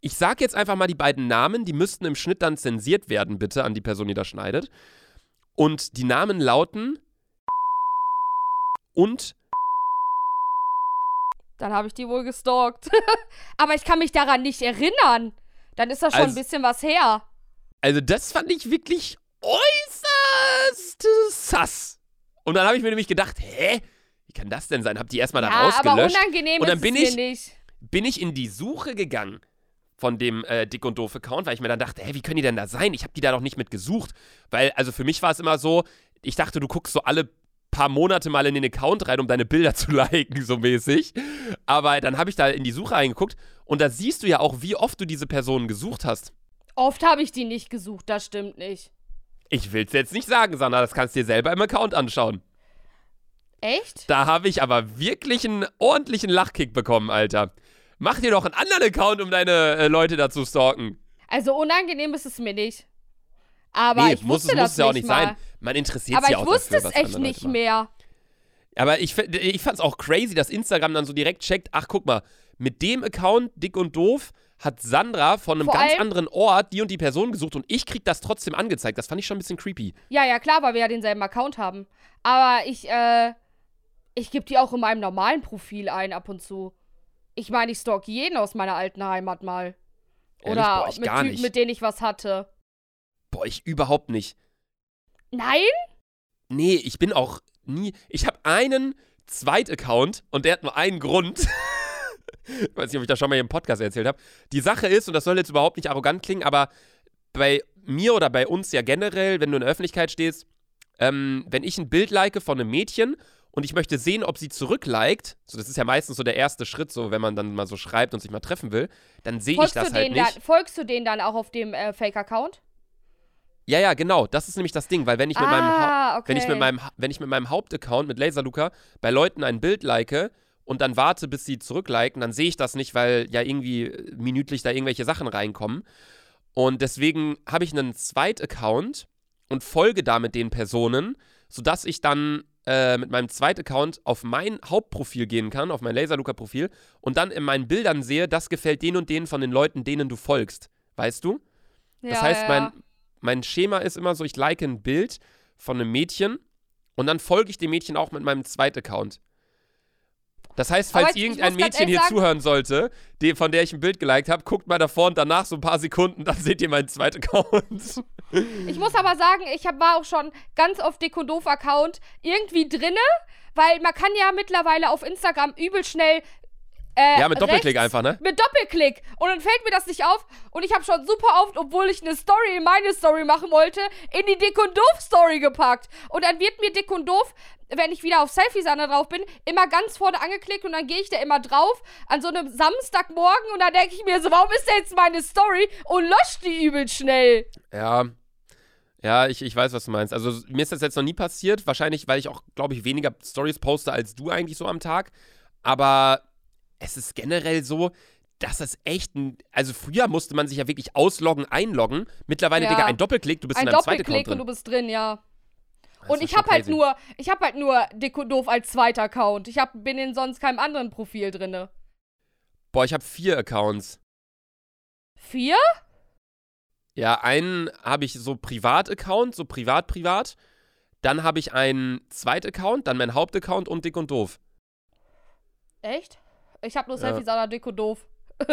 Ich sag jetzt einfach mal die beiden Namen, die müssten im Schnitt dann zensiert werden, bitte, an die Person, die da schneidet. Und die Namen lauten und Dann habe ich die wohl gestalkt. [LAUGHS] Aber ich kann mich daran nicht erinnern. Dann ist das schon Also- ein bisschen was her. Also das fand ich wirklich äußerst sass. Und dann habe ich mir nämlich gedacht, hä? Wie kann das denn sein? Hab die erstmal da Ja, aber rausgelöscht. unangenehm Und dann bin ich- nicht. Bin ich in die Suche gegangen von dem äh, Dick und Doof Account, weil ich mir dann dachte, hä, wie können die denn da sein? Ich habe die da doch nicht mit gesucht. Weil, also für mich war es immer so, ich dachte, du guckst so alle paar Monate mal in den Account rein, um deine Bilder [LAUGHS] zu liken, so mäßig. Aber dann habe ich da in die Suche reingeguckt und da siehst du ja auch, wie oft du diese Personen gesucht hast. Oft habe ich die nicht gesucht, das stimmt nicht. Ich will's jetzt nicht sagen, Sandra, das kannst du dir selber im Account anschauen. Echt? Da habe ich aber wirklich einen ordentlichen Lachkick bekommen, Alter. Mach dir doch einen anderen Account, um deine äh, Leute da zu stalken. Also unangenehm ist es mir nicht. Aber nee, ich muss, wusste muss das es ja auch nicht nicht mal. sein. Man interessiert Aber sich ich ja auch wusste dafür, es was echt nicht machen. mehr. Aber ich, ich fand's auch crazy, dass Instagram dann so direkt checkt, ach guck mal, mit dem Account, dick und doof, hat Sandra von einem Vor ganz anderen Ort die und die Person gesucht und ich krieg das trotzdem angezeigt. Das fand ich schon ein bisschen creepy. Ja, ja, klar, weil wir ja denselben Account haben. Aber ich, äh, ich gebe die auch in meinem normalen Profil ein ab und zu. Ich meine, ich stalk jeden aus meiner alten Heimat mal. Ehrlich? Oder Boah, ich mit Typen, mit denen ich was hatte. Boah, ich überhaupt nicht. Nein? Nee, ich bin auch nie. Ich habe einen Zweit-Account und der hat nur einen Grund. [LAUGHS] ich weiß nicht, ob ich das schon mal hier im Podcast erzählt habe. Die Sache ist, und das soll jetzt überhaupt nicht arrogant klingen, aber bei mir oder bei uns ja generell, wenn du in der Öffentlichkeit stehst, ähm, wenn ich ein Bild like von einem Mädchen und ich möchte sehen, ob sie zurückliked, so das ist ja meistens so der erste Schritt, so wenn man dann mal so schreibt und sich mal treffen will, dann sehe ich Folgst, das du halt nicht. dann, folgst du denen dann auch auf dem äh, Fake-Account? Ja, ja, genau. Das ist nämlich das Ding, weil wenn ich mit meinem Ha- ah, okay. Wenn ich mit meinem, wenn ich mit meinem Hauptaccount mit Laserluca bei Leuten ein Bild like und dann warte, bis sie zurückliken, dann sehe ich das nicht, weil ja irgendwie äh, minütlich da irgendwelche Sachen reinkommen. Und deswegen habe ich einen Zweit-Account und folge damit den Personen, sodass ich dann äh, mit meinem Zweit-Account auf mein Hauptprofil gehen kann, auf mein Laserluca-Profil und dann in meinen Bildern sehe, das gefällt den und denen von den Leuten, denen du folgst. Weißt du? Das ja, heißt, ja, ja. mein Schema ist immer so, ich like ein Bild von einem Mädchen und dann folge ich dem Mädchen auch mit meinem Zweit-Account. Das heißt, falls ich irgendein Mädchen hier sagen- zuhören sollte, die, von der ich ein Bild geliked habe, guckt mal davor und danach so ein paar Sekunden, dann seht ihr meinen Zweit-Account. [LAUGHS] Ich muss aber sagen, ich hab, war auch schon ganz auf Dick und Doof-Account irgendwie drinne, weil man kann ja mittlerweile auf Instagram übel schnell. Äh, Ja, mit Doppelklick einfach, ne? Mit Doppelklick. Und dann fällt mir das nicht auf. Und ich habe schon super oft, obwohl ich eine Story in meine Story machen wollte, in die Dick und Doof Story gepackt. Und dann wird mir Dick und Doof, wenn ich wieder auf Selfie-Sahne drauf bin, immer ganz vorne angeklickt und dann gehe ich da immer drauf an so einem Samstagmorgen und dann denke ich mir so, warum ist da jetzt meine Story und löscht die übel schnell. Ja. Ja, ich, ich weiß, was du meinst. Also, mir ist das jetzt noch nie passiert. Wahrscheinlich, weil ich auch, glaube ich, weniger Stories poste als du eigentlich so am Tag. Aber es ist generell so, dass es echt ein. Also, früher musste man sich ja wirklich ausloggen, einloggen. Mittlerweile, Ja. Digga, ein Doppelklick, du bist Ein in deinem zweiten Doppelklick Account und du drin. bist drin, ja. Das Und ich habe halt nur, ich habe halt nur Dick und Doof als zweiter Account. Ich hab, bin in sonst keinem anderen Profil drinne. Boah, ich habe vier Accounts. Vier? Ja, einen habe ich so Privat-Account, so privat-privat. Dann habe ich einen Zweit-Account, dann mein Hauptaccount und dick und doof. Echt? Ich habe nur Ja. Selfies an der und Doof. [LAUGHS]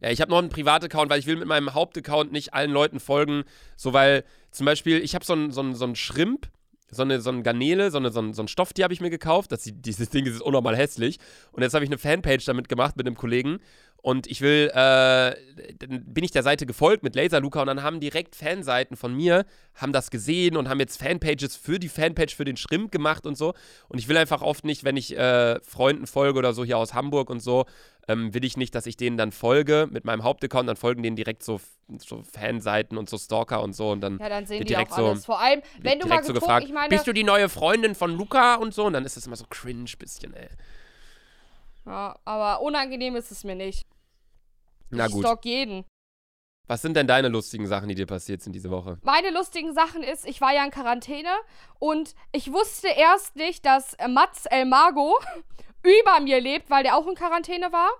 Ja, ich habe noch einen Privat-Account, weil ich will mit meinem Hauptaccount nicht allen Leuten folgen. So, weil zum Beispiel, ich habe so einen so so einen Schrimp, so eine, so eine Garnele, so, eine, so, ein, so ein Stofftier habe ich mir gekauft. Das, dieses Ding ist unnormal hässlich. Und jetzt habe ich eine Fanpage damit gemacht mit einem Kollegen. Und ich will, äh, dann bin ich der Seite gefolgt mit Laser Luca und dann haben direkt Fanseiten von mir, haben das gesehen und haben jetzt Fanpages für die Fanpage für den Schrimp gemacht und so. Und ich will einfach oft nicht, wenn ich äh, Freunden folge oder so hier aus Hamburg und so, ähm, will ich nicht, dass ich denen dann folge mit meinem Hauptaccount, dann folgen denen direkt so, so Fanseiten und so Stalker und so und dann Ja, dann sehen wird die direkt auch alles. so Vor allem, wenn du mal direkt so getrunken, gefragt, ich meine, bist du die neue Freundin von Luca und so und dann ist das immer so cringe bisschen, ey. ja, aber unangenehm ist es mir nicht. Na ich gut. stalk jeden. Was sind denn deine lustigen Sachen, die dir passiert sind diese Woche? Meine lustigen Sachen ist, ich war ja in Quarantäne und ich wusste erst nicht, dass äh, Mats Elmago [LAUGHS] über mir lebt, weil der auch in Quarantäne war.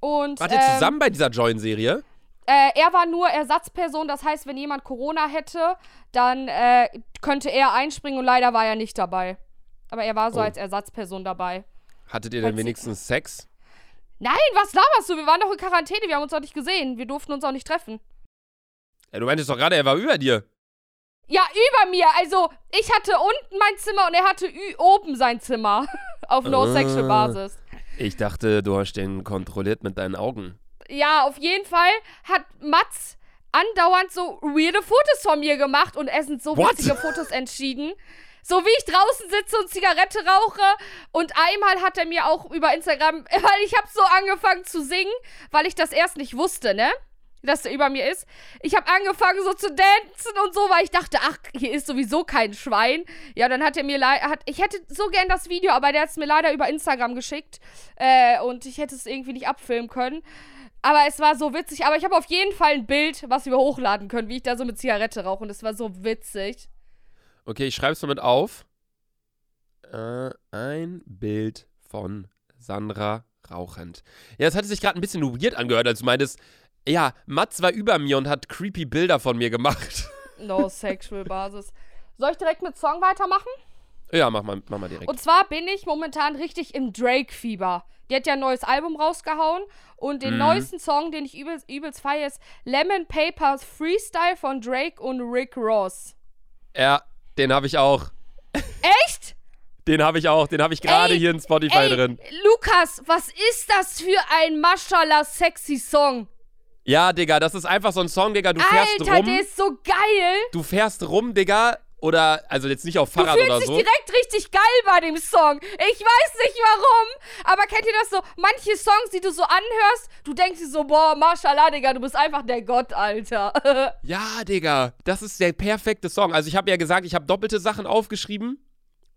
Und Wart ihr ähm, zusammen bei dieser Join-Serie? Äh, er war nur Ersatzperson, das heißt, wenn jemand Corona hätte, dann äh, könnte er einspringen und leider war er nicht dabei. Aber er war so Oh. als Ersatzperson dabei. Hattet ihr denn wenigstens Sex? Nein, was laberst du? Wir waren doch in Quarantäne, wir haben uns doch nicht gesehen. Wir durften uns auch nicht treffen. Ja, du meintest doch gerade, er war über dir. Ja, über mir. Also, ich hatte unten mein Zimmer und er hatte oben sein Zimmer. [LAUGHS] Auf Ah. No-Sexual-Basis. Ich dachte, du hast den kontrolliert mit deinen Augen. Ja, auf jeden Fall hat Mats andauernd so weirde Fotos von mir gemacht und es sind so What? witzige Fotos entschieden. So wie ich draußen sitze und Zigarette rauche. Und einmal hat er mir auch über Instagram, [LAUGHS] weil ich habe so angefangen zu singen, weil ich das erst nicht wusste, ne? Dass er über mir ist. Ich habe angefangen so zu dancen und so, weil ich dachte, ach, hier ist sowieso kein Schwein. Ja, dann hat er mir leider, ich hätte so gern das Video, aber der hat es mir leider über Instagram geschickt. Äh, und ich hätte es irgendwie nicht abfilmen können. Aber es war so witzig. Aber ich habe auf jeden Fall ein Bild, was wir hochladen können, wie ich da so mit Zigarette rauche. Und es war so witzig. Okay, ich schreib's mal mit auf. Äh, ein Bild von Sandra rauchend. Ja, das hatte sich gerade ein bisschen weird angehört, als du meintest, ja, Mats war über mir und hat creepy Bilder von mir gemacht. [LAUGHS] No sexual Basis. Soll ich direkt mit Song weitermachen? ja, mach mal, mach mal direkt. Und zwar bin ich momentan richtig im Drake-Fieber. Die hat ja ein neues Album rausgehauen. Und den Mhm. neuesten Song, den ich übelst, übelst feiere, ist Lemon Papers Freestyle von Drake und Rick Ross. ja, den habe ich auch. Echt? Den habe ich auch. Den habe ich gerade hier in Spotify Ey, drin. Lukas, was ist das für ein Mashallah sexy Song? Ja, Digga, das ist einfach so ein Song, Digga. Du fährst Alter, rum. der ist so geil. Du fährst rum, Digga. Oder, also jetzt nicht auf Du Fahrrad fühlst oder dich so. direkt richtig geil bei dem Song. Ich weiß nicht warum, aber kennt ihr das so? Manche Songs, die du so anhörst, du denkst dir so, boah, Mashallah, Digga, du bist einfach der Gott, Alter. [LAUGHS] Ja, Digga, das ist der perfekte Song. Also ich habe ja gesagt, ich habe doppelte Sachen aufgeschrieben.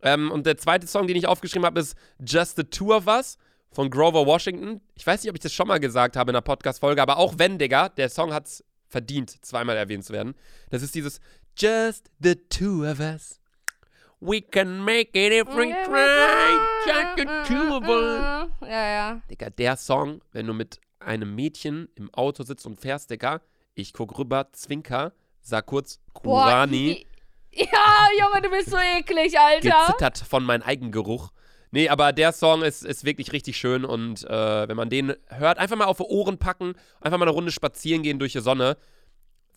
Ähm, und der zweite Song, den ich aufgeschrieben habe, ist Just the Two of Us von Grover Washington. Ich weiß nicht, ob ich das schon mal gesagt habe in einer Podcast-Folge, aber auch wenn, Digga, der Song hat's verdient, zweimal erwähnt zu werden. Das ist dieses Just the Two of Us. We can make it if we try. Just the two of us. Ja, ja. Digga, der Song, wenn du mit einem Mädchen im Auto sitzt und fährst, Digga, ich guck rüber, zwinker, sag kurz Boah, Kurani, [LAUGHS] Ja, Junge, du bist so eklig, Alter. gezittert von meinem Eigengeruch. Nee, aber der Song ist, ist wirklich richtig schön und äh, wenn man den hört, einfach mal auf die Ohren packen, einfach mal eine Runde spazieren gehen durch die Sonne.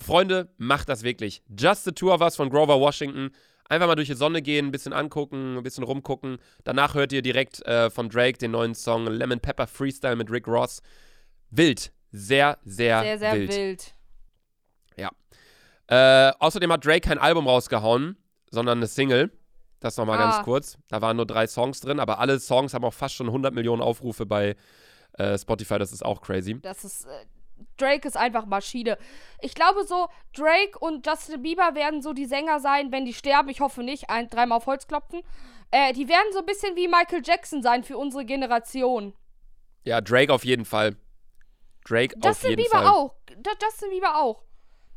Freunde, macht das wirklich. Just the Two of Us von Grover Washington. Einfach mal durch die Sonne gehen, ein bisschen angucken, ein bisschen rumgucken. Danach hört ihr direkt äh, von Drake den neuen Song Lemon Pepper Freestyle mit Rick Ross. Wild. Sehr, sehr, Sehr, sehr wild. wild. Äh, außerdem hat Drake kein Album rausgehauen, sondern eine Single. Das nochmal Ah. ganz kurz. Da waren nur drei Songs drin, aber alle Songs haben auch fast schon 100 Millionen Aufrufe bei äh, Spotify. Das ist auch crazy. Das ist. Drake ist einfach Maschine. Ich glaube so, Drake und Justin Bieber werden so die Sänger sein, wenn die sterben. Ich hoffe nicht. Ein, dreimal auf Holz klopfen. Äh, die werden so ein bisschen wie Michael Jackson sein für unsere Generation. Ja, Drake auf jeden Fall. Drake auf Justin jeden Bieber Fall. auch. Ju- Justin Bieber auch.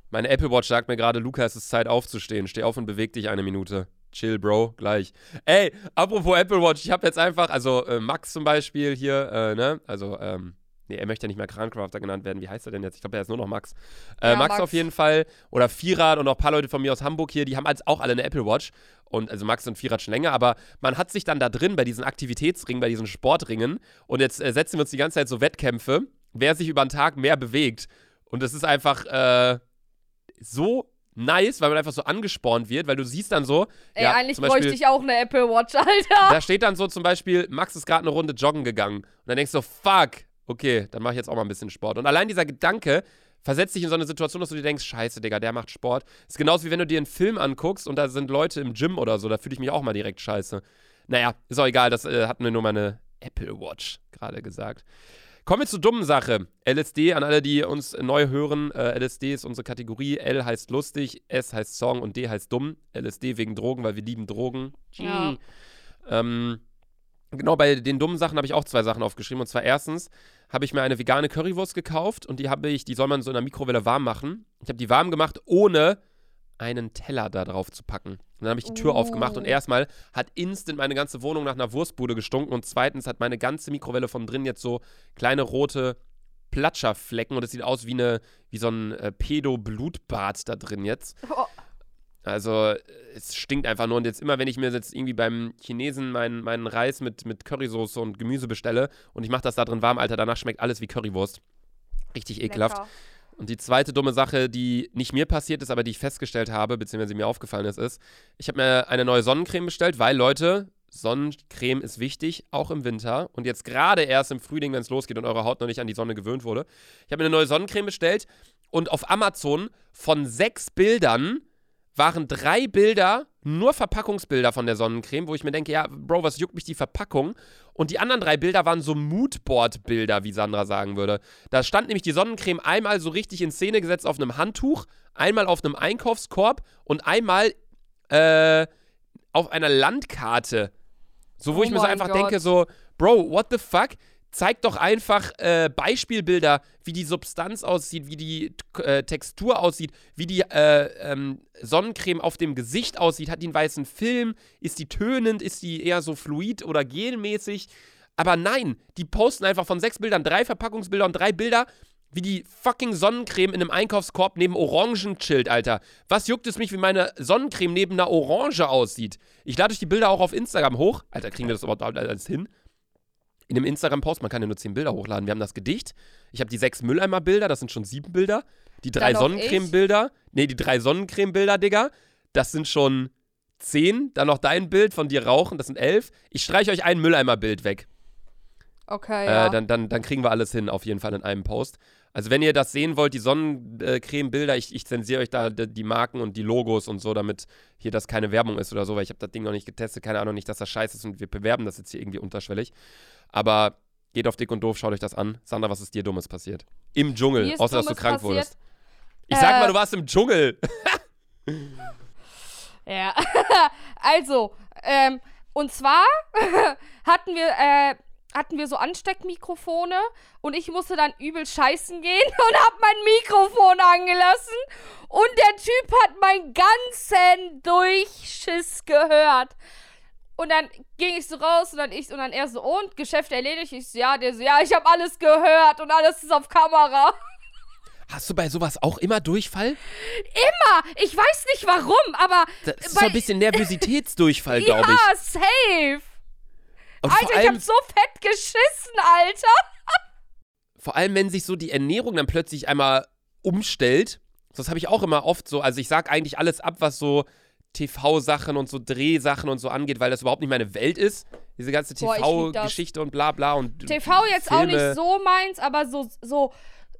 Meine Apple Watch sagt mir gerade, Luca, es ist Zeit aufzustehen. Steh auf und beweg dich eine Minute. Chill, Bro, gleich. Ey, apropos Apple Watch, ich habe jetzt einfach, also äh, Max zum Beispiel hier, äh, ne, also, ähm, nee, er möchte ja nicht mehr Krancrafter genannt werden. Wie heißt er denn jetzt? Ich glaube, er ist nur noch Max. Äh, Ja, Max, Max. auf jeden Fall. Oder Vierrad und auch ein paar Leute von mir aus Hamburg hier, die haben als auch alle eine Apple Watch. Und also Max und Vierrad schon länger, aber man hat sich dann da drin bei diesen Aktivitätsringen, bei diesen Sportringen. Und jetzt äh, setzen wir uns die ganze Zeit so Wettkämpfe, wer sich über den Tag mehr bewegt. Und das ist einfach, äh, so nice, weil man einfach so angespornt wird, weil du siehst dann so, Ey, ja, eigentlich Beispiel, bräuchte ich auch eine Apple Watch, [LAUGHS] Alter. da steht dann so zum Beispiel, Max ist gerade eine Runde joggen gegangen und dann denkst du, fuck, okay, dann mache ich jetzt auch mal ein bisschen Sport. Und allein dieser Gedanke versetzt dich in so eine Situation, dass du dir denkst, scheiße, Digga, der macht Sport. Ist genauso wie wenn du dir einen Film anguckst und da sind Leute im Gym oder so, da fühle ich mich auch mal direkt scheiße. Naja, ist auch egal, das äh, hat mir nur meine Apple Watch gerade gesagt. Kommen wir zur dummen Sache. LSD, an alle, die uns neu hören, äh, LSD ist unsere Kategorie. L heißt lustig, S heißt Song und D heißt dumm. LSD wegen Drogen, weil wir lieben Drogen. Ja. Ähm, genau, bei den dummen Sachen habe ich auch zwei Sachen aufgeschrieben. Und zwar erstens habe ich mir eine vegane Currywurst gekauft und die habe ich, die soll man so in der Mikrowelle warm machen. Ich habe die warm gemacht, ohne einen Teller da drauf zu packen. Und dann habe ich die Tür Oh. aufgemacht und erstmal hat instant meine ganze Wohnung nach einer Wurstbude gestunken und zweitens hat meine ganze Mikrowelle von drin jetzt so kleine rote Platscherflecken und es sieht aus wie, eine, wie so ein äh, Pedo-Blutbad da drin jetzt. Oh. Also es stinkt einfach nur und jetzt immer, wenn ich mir jetzt irgendwie beim Chinesen meinen, meinen Reis mit, mit Currysoße und Gemüse bestelle und ich mache das da drin warm, Alter, danach schmeckt alles wie Currywurst. Richtig ekelhaft. Lecker. Und die zweite dumme Sache, die nicht mir passiert ist, aber die ich festgestellt habe, beziehungsweise mir aufgefallen ist, ist, ich habe mir eine neue Sonnencreme bestellt, weil Leute, Sonnencreme ist wichtig, auch im Winter. Und jetzt gerade erst im Frühling, wenn es losgeht und eure Haut noch nicht an die Sonne gewöhnt wurde. Ich habe mir eine neue Sonnencreme bestellt und auf Amazon von sechs Bildern waren drei Bilder, nur Verpackungsbilder von der Sonnencreme, wo ich mir denke, ja, Bro, was juckt mich die Verpackung? Und die anderen drei Bilder waren so Moodboard-Bilder, wie Sandra sagen würde. Da stand nämlich die Sonnencreme einmal so richtig in Szene gesetzt auf einem Handtuch, einmal auf einem Einkaufskorb und einmal äh, auf einer Landkarte. So, wo Oh ich mir so einfach Gott. denke, so, Bro, what the fuck? Zeig doch einfach äh, Beispielbilder, wie die Substanz aussieht, wie die äh, Textur aussieht, wie die äh, ähm, Sonnencreme auf dem Gesicht aussieht. Hat die einen weißen Film? Ist die tönend? Ist die eher so fluid oder gelmäßig? Aber nein, die posten einfach von sechs Bildern drei Verpackungsbilder und drei Bilder, wie die fucking Sonnencreme in einem Einkaufskorb neben Orangen chillt, Alter. Was juckt es mich, wie meine Sonnencreme neben einer Orange aussieht? Ich lade euch die Bilder auch auf Instagram hoch. Alter, kriegen wir das überhaupt alles hin? In dem Instagram-Post, man kann ja nur zehn Bilder hochladen. Wir haben das Gedicht. Ich habe die sechs Mülleimer-Bilder, das sind schon sieben Bilder. Die drei Sonnencreme-Bilder. Nee, die drei Sonnencreme-Bilder, Digga. Das sind schon zehn. Dann noch dein Bild von dir rauchen, das sind elf. Ich streiche euch ein Mülleimer-Bild weg. Okay, ja. Äh, dann, dann, dann kriegen wir alles hin, auf jeden Fall in einem Post. Also, wenn ihr das sehen wollt, die Sonnencreme-Bilder, ich, ich zensiere euch da die Marken und die Logos und so, damit hier das keine Werbung ist oder so, weil ich habe das Ding noch nicht getestet, keine Ahnung, nicht, dass das scheiße ist und wir bewerben das jetzt hier irgendwie unterschwellig. Aber geht auf dick und doof, schaut euch das an. Sandra, was ist dir Dummes passiert? Im Dschungel, außer dass du krank passiert. wurdest. Ich sag Äh, mal, du warst im Dschungel. [LAUGHS] Ja, [LAUGHS] also, ähm, und zwar [LAUGHS] hatten wir, äh, hatten wir so Ansteckmikrofone und ich musste dann übel scheißen gehen [LAUGHS] und hab mein Mikrofon angelassen und der Typ hat meinen ganzen Durchschiss gehört. Und dann ging ich so raus und dann ich und dann er so und Geschäft erledigt. Ich so, ja, der so ja, ich habe alles gehört und alles ist auf Kamera. Hast du bei sowas auch immer Durchfall? Immer, ich weiß nicht warum, aber Das ist so ein bisschen Nervositätsdurchfall, [LAUGHS] glaube ich. ja, safe. Und Alter, ich allem, hab so fett geschissen, Alter. vor allem, wenn sich so die Ernährung dann plötzlich einmal umstellt. Das habe ich auch immer oft so. Also ich sag eigentlich alles ab, was so TV-Sachen und so Drehsachen und so angeht, weil das überhaupt nicht meine Welt ist. Diese ganze ich. TV-Geschichte und bla bla und TV jetzt auch Filme. nicht so meins, aber so, so,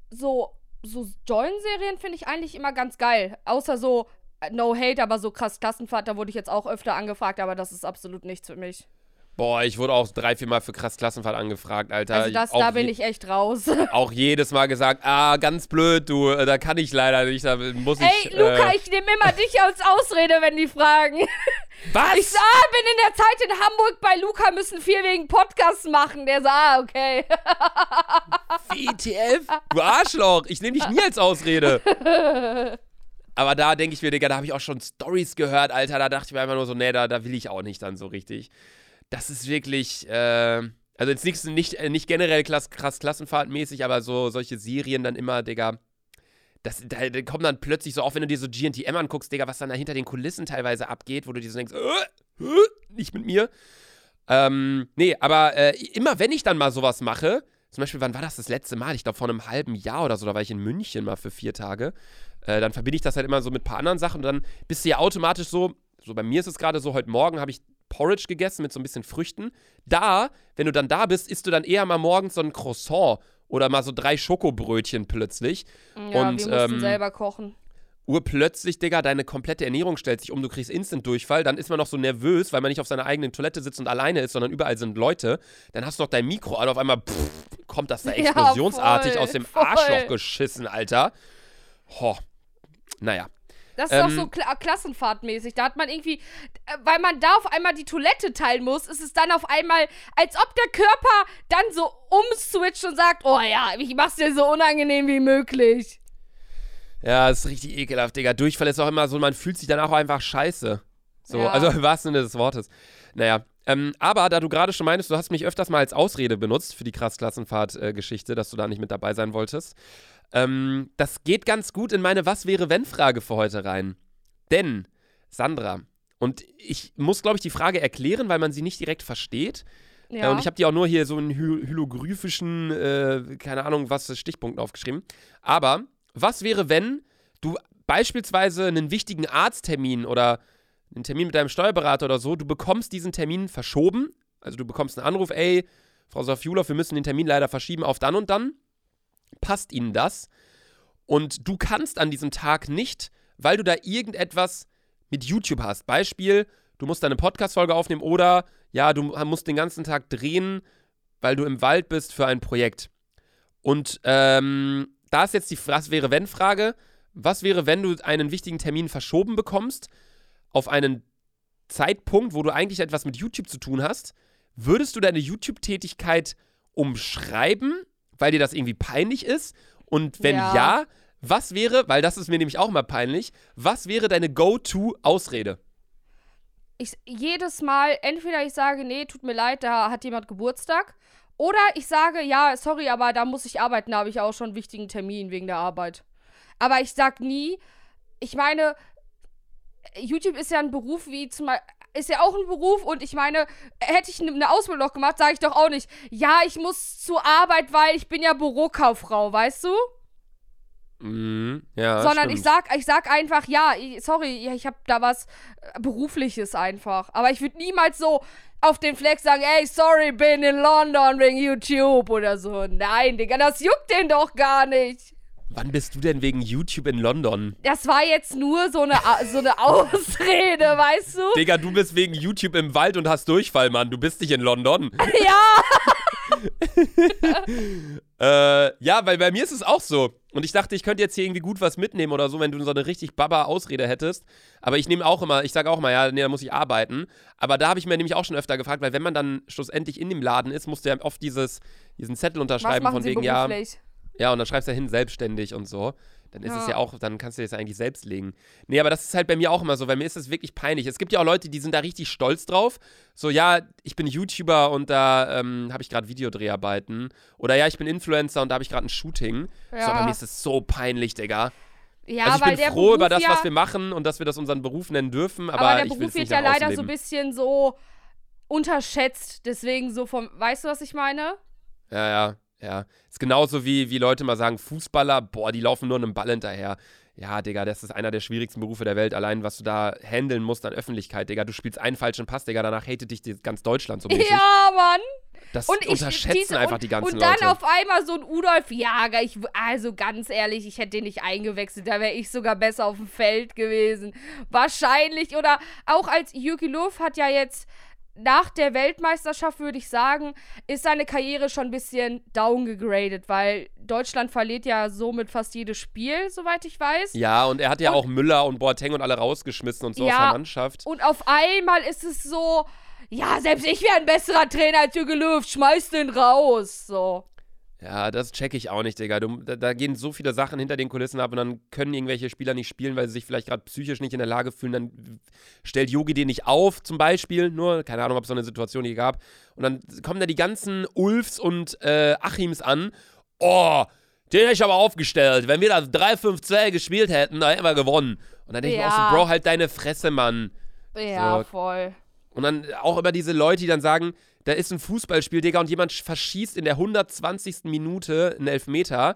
so, so Join-Serien finde ich eigentlich immer ganz geil. Außer so, äh, no hate, aber so krass Klassenfahrt, da wurde ich jetzt auch öfter angefragt, aber das ist absolut nichts für mich. Boah, ich wurde auch drei, vier Mal für krass Klassenfahrt angefragt, Alter. Also das, auch da bin ich echt raus. [LAUGHS] Auch jedes Mal gesagt, ah, ganz blöd, du, äh, da kann ich leider nicht, da muss Ey, ich. Luca, äh, ich nehme immer dich als Ausrede, wenn die fragen. [LAUGHS] was? Ich so, ah, bin in der Zeit in Hamburg bei Luca, müssen viel wegen Podcasts machen. Der so, ah, okay. [LAUGHS] WTF? Du Arschloch, ich nehme dich nie als Ausrede. Aber da denke ich mir, Digga, da habe ich auch schon Stories gehört, Alter. Da dachte ich mir einfach nur so, nee, da, da will ich auch nicht dann so richtig. Das ist wirklich, äh, also jetzt nichts, nicht, äh, nicht generell klass, krass Klassenfahrtmäßig, aber so solche Serien dann immer, Digga. Das, da, da kommen dann plötzlich so, auch wenn du dir so GNTM anguckst, Digga, was dann da hinter den Kulissen teilweise abgeht, wo du dir so denkst, äh, äh, nicht mit mir. Ähm, nee, aber äh, immer wenn ich dann mal sowas mache, zum Beispiel, wann war das das letzte Mal? Ich glaube, vor einem halben Jahr oder so, da war ich in München mal für vier Tage. Äh, dann verbinde ich das halt immer so mit ein paar anderen Sachen und dann bist du ja automatisch so, so bei mir ist es gerade so, heute Morgen habe ich Porridge gegessen mit so ein bisschen Früchten. Da, wenn du dann da bist, isst du dann eher mal morgens so ein Croissant oder mal so drei Schokobrötchen plötzlich. Ja, Und, wir mussten ähm, selber kochen. Urplötzlich, Digga, deine komplette Ernährung stellt sich um, du kriegst Instant-Durchfall, dann ist man noch so nervös, weil man nicht auf seiner eigenen Toilette sitzt und alleine ist, sondern überall sind Leute. Dann hast du noch dein Mikro an, auf einmal pff, kommt das da [LAUGHS] Ja, explosionsartig voll, aus dem voll. Arschloch geschissen, Alter. Ho. Naja. Das ist auch ähm, so Kla Klassenfahrtmäßig. Da hat man irgendwie, äh, weil man da auf einmal die Toilette teilen muss, ist es dann auf einmal, als ob der Körper dann so umswitcht und sagt, oh ja, ich mach's dir so unangenehm wie möglich. Ja, ist richtig ekelhaft, Digga. Durchfall ist auch immer so, man fühlt sich dann auch einfach scheiße. So, Ja. also [LAUGHS] im wahrsten Sinne des Wortes. Naja, ähm, aber da du gerade schon meinst, du hast mich öfters mal als Ausrede benutzt für die krass Klassenfahrt-Geschichte, dass du da nicht mit dabei sein wolltest. Ähm, das geht ganz gut in meine Was wäre wenn Frage für heute rein. Denn, Sandra, und ich muss, glaube ich, die Frage erklären, weil man sie nicht direkt versteht. Ja. Äh, und ich habe die auch nur hier so in hy hieroglyphischen, äh, keine Ahnung, was Stichpunkten aufgeschrieben. Aber was wäre, wenn du beispielsweise einen wichtigen Arzttermin oder einen Termin mit deinem Steuerberater oder so, du bekommst diesen Termin verschoben. Also du bekommst einen Anruf, ey, Frau Safiulov, wir müssen den Termin leider verschieben auf dann und dann. Passt Ihnen das? Und du kannst an diesem Tag nicht, weil du da irgendetwas mit YouTube hast. Beispiel, du musst deine Podcast-Folge aufnehmen oder ja, du musst den ganzen Tag drehen, weil du im Wald bist für ein Projekt. Und ähm, da ist jetzt die Was wäre wenn Frage. Was wäre, wenn du einen wichtigen Termin verschoben bekommst auf einen Zeitpunkt, wo du eigentlich etwas mit YouTube zu tun hast? Würdest du deine YouTube-Tätigkeit umschreiben, weil dir das irgendwie peinlich ist? Und wenn ja. Ja. was wäre, weil das ist mir nämlich auch immer peinlich, was wäre deine Go-To-Ausrede? ich jedes Mal, entweder ich sage, nee, tut mir leid, da hat jemand Geburtstag. Oder ich sage, ja, sorry, aber da muss ich arbeiten, da habe ich auch schon einen wichtigen Termin wegen der Arbeit. Aber ich sag nie, ich meine, YouTube ist ja ein Beruf wie zum Beispiel, ist ja auch ein Beruf und ich meine, hätte ich eine Ausbildung noch gemacht, sage ich doch auch nicht, ja, ich muss zur Arbeit, weil ich bin ja Bürokauffrau, weißt du? Mhm, ja, Sondern stimmt. ich sag, ich sag einfach, ja, sorry, ich habe da was äh, berufliches einfach. Aber ich würde niemals so auf den Fleck sagen, ey, sorry, bin in London wegen YouTube oder so. Nein, Digga, das juckt den doch gar nicht. Wann bist du denn wegen YouTube in London? Das war jetzt nur so eine, so eine Ausrede, [LAUGHS] weißt du? Digga, du bist wegen YouTube im Wald und hast Durchfall, Mann. Du bist nicht in London. [LAUGHS] Ja, [LAUGHS] Äh, ja, weil bei mir ist es auch so. Und ich dachte, ich könnte jetzt hier irgendwie gut was mitnehmen oder so, wenn du so eine richtig Baba-Ausrede hättest. Aber ich nehme auch immer, ich sage auch immer, ja, nee, da muss ich arbeiten. Aber da habe ich mir nämlich auch schon öfter gefragt, weil wenn man dann schlussendlich in dem Laden ist, musst du ja oft dieses, diesen Zettel unterschreiben von wegen, ja? Ja, und dann schreibst du da hin selbstständig und so. Dann ist es Ja. ja auch, dann kannst du das ja eigentlich selbst legen. Nee, aber das ist halt bei mir auch immer so, weil mir ist es wirklich peinlich. Es gibt ja auch Leute, die sind da richtig stolz drauf. So, ja, ich bin YouTuber und da ähm, habe ich gerade Videodreharbeiten. Oder ja, ich bin Influencer und da habe ich gerade ein Shooting. So, Ja. bei mir ist es so peinlich, Digga. Ja, also ich weil bin der froh Beruf über das, ja, was wir machen und dass wir das unseren Beruf nennen dürfen, aber, Aber der Beruf wird ja leider so ein bisschen so unterschätzt. Deswegen so vom, weißt du, was ich meine? Ja, ja, ja. Ist genauso wie, wie Leute mal sagen, Fußballer, boah, die laufen nur einem Ball hinterher. Ja, Digga, das ist einer der schwierigsten Berufe der Welt. Allein, was du da handeln musst an Öffentlichkeit, Digga. Du spielst einen falschen Pass, Digga, danach hatet dich ganz Deutschland so mäßig. [LAUGHS] Ja, Mann. Das Und ich, unterschätzen diese, einfach und, die ganzen Und dann Leute. auf einmal so ein Udolf Jager. Ich, also ganz ehrlich, ich hätte den nicht eingewechselt. Da wäre ich sogar besser auf dem Feld gewesen. Wahrscheinlich. Oder auch als Jürgen Löw hat ja jetzt nach der Weltmeisterschaft, würde ich sagen, ist seine Karriere schon ein bisschen downgegradet, weil Deutschland verliert ja somit fast jedes Spiel, soweit ich weiß. ja, und er hat ja Und- auch Müller und Boateng und alle rausgeschmissen und so aus Ja. der Mannschaft. Und auf einmal ist es so, ja, selbst ich wäre ein besserer Trainer als Jürgen Löw, schmeiß den raus. So. Ja, das check ich auch nicht, Digga. Du, da, da gehen so viele Sachen hinter den Kulissen ab und dann können irgendwelche Spieler nicht spielen, weil sie sich vielleicht gerade psychisch nicht in der Lage fühlen. Dann stellt Yogi den nicht auf, zum Beispiel. Nur, keine Ahnung, ob es so eine Situation hier gab. Und dann kommen da die ganzen Ulfs und äh, Achims an. Oh, den hätte ich aber aufgestellt. Wenn wir da 3-5-2 gespielt hätten, dann hätten wir gewonnen. Und dann denke ich mir auch Ja. so, Bro, halt deine Fresse, Mann. Ja, So. voll. Und dann auch über diese Leute, die dann sagen, da ist ein Fußballspiel, Digga, und jemand verschießt in der 120. Minute einen Elfmeter.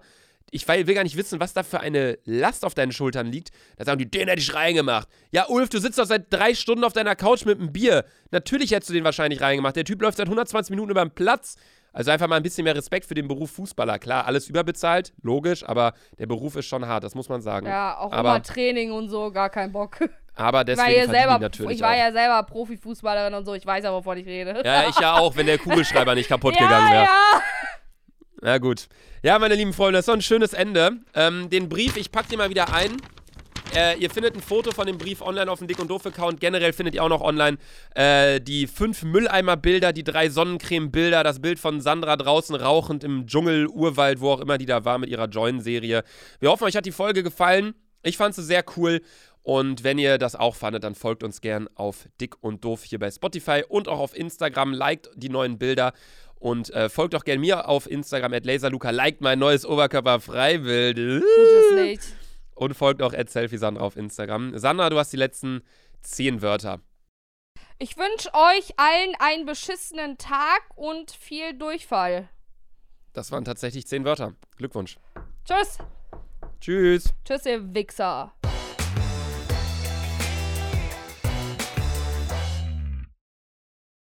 Ich will gar nicht wissen, was da für eine Last auf deinen Schultern liegt. Da sagen die, den hätte ich reingemacht. Ja, Ulf, du sitzt doch seit drei Stunden auf deiner Couch mit einem Bier. Natürlich hättest du den wahrscheinlich reingemacht. Der Typ läuft seit 120 Minuten über den Platz. Also einfach mal ein bisschen mehr Respekt für den Beruf Fußballer. Klar, alles überbezahlt, logisch, aber der Beruf ist schon hart, das muss man sagen. Ja, auch aber, immer Training und so, gar kein Bock. [LAUGHS] Aber Ich war, deswegen ja selber, natürlich ich war auch. ja selber Profifußballerin und so, ich weiß ja, wovon ich rede. Ja, ich ja auch, wenn der [LAUGHS] Kugelschreiber nicht kaputt ja, gegangen wäre. ja. Na gut. Ja, meine lieben Freunde, das ist doch ein schönes Ende. Ähm, den Brief, ich pack den mal wieder ein. Äh, ihr findet ein Foto von dem Brief online auf dem Dick und Doof-Account. Generell findet ihr auch noch online äh, die fünf Mülleimer-Bilder, die drei Sonnencreme-Bilder, das Bild von Sandra draußen rauchend im Dschungel, Urwald, wo auch immer die da war mit ihrer Join-Serie. Wir hoffen, euch hat die Folge gefallen. Ich fand sie sehr cool. Und wenn ihr das auch fandet, dann folgt uns gern auf Dick und Doof hier bei Spotify und auch auf Instagram. Liked die neuen Bilder und äh, folgt auch gern mir auf Instagram at laserluca. Liked mein neues Oberkörper-Freibild. Tut es nicht. Und folgt auch at selfiesandra auf Instagram. Sandra, du hast die letzten zehn Wörter. Ich wünsche euch allen einen beschissenen Tag und viel Durchfall. Das waren tatsächlich zehn Wörter. Glückwunsch. Tschüss. Tschüss. Tschüss, ihr Wichser.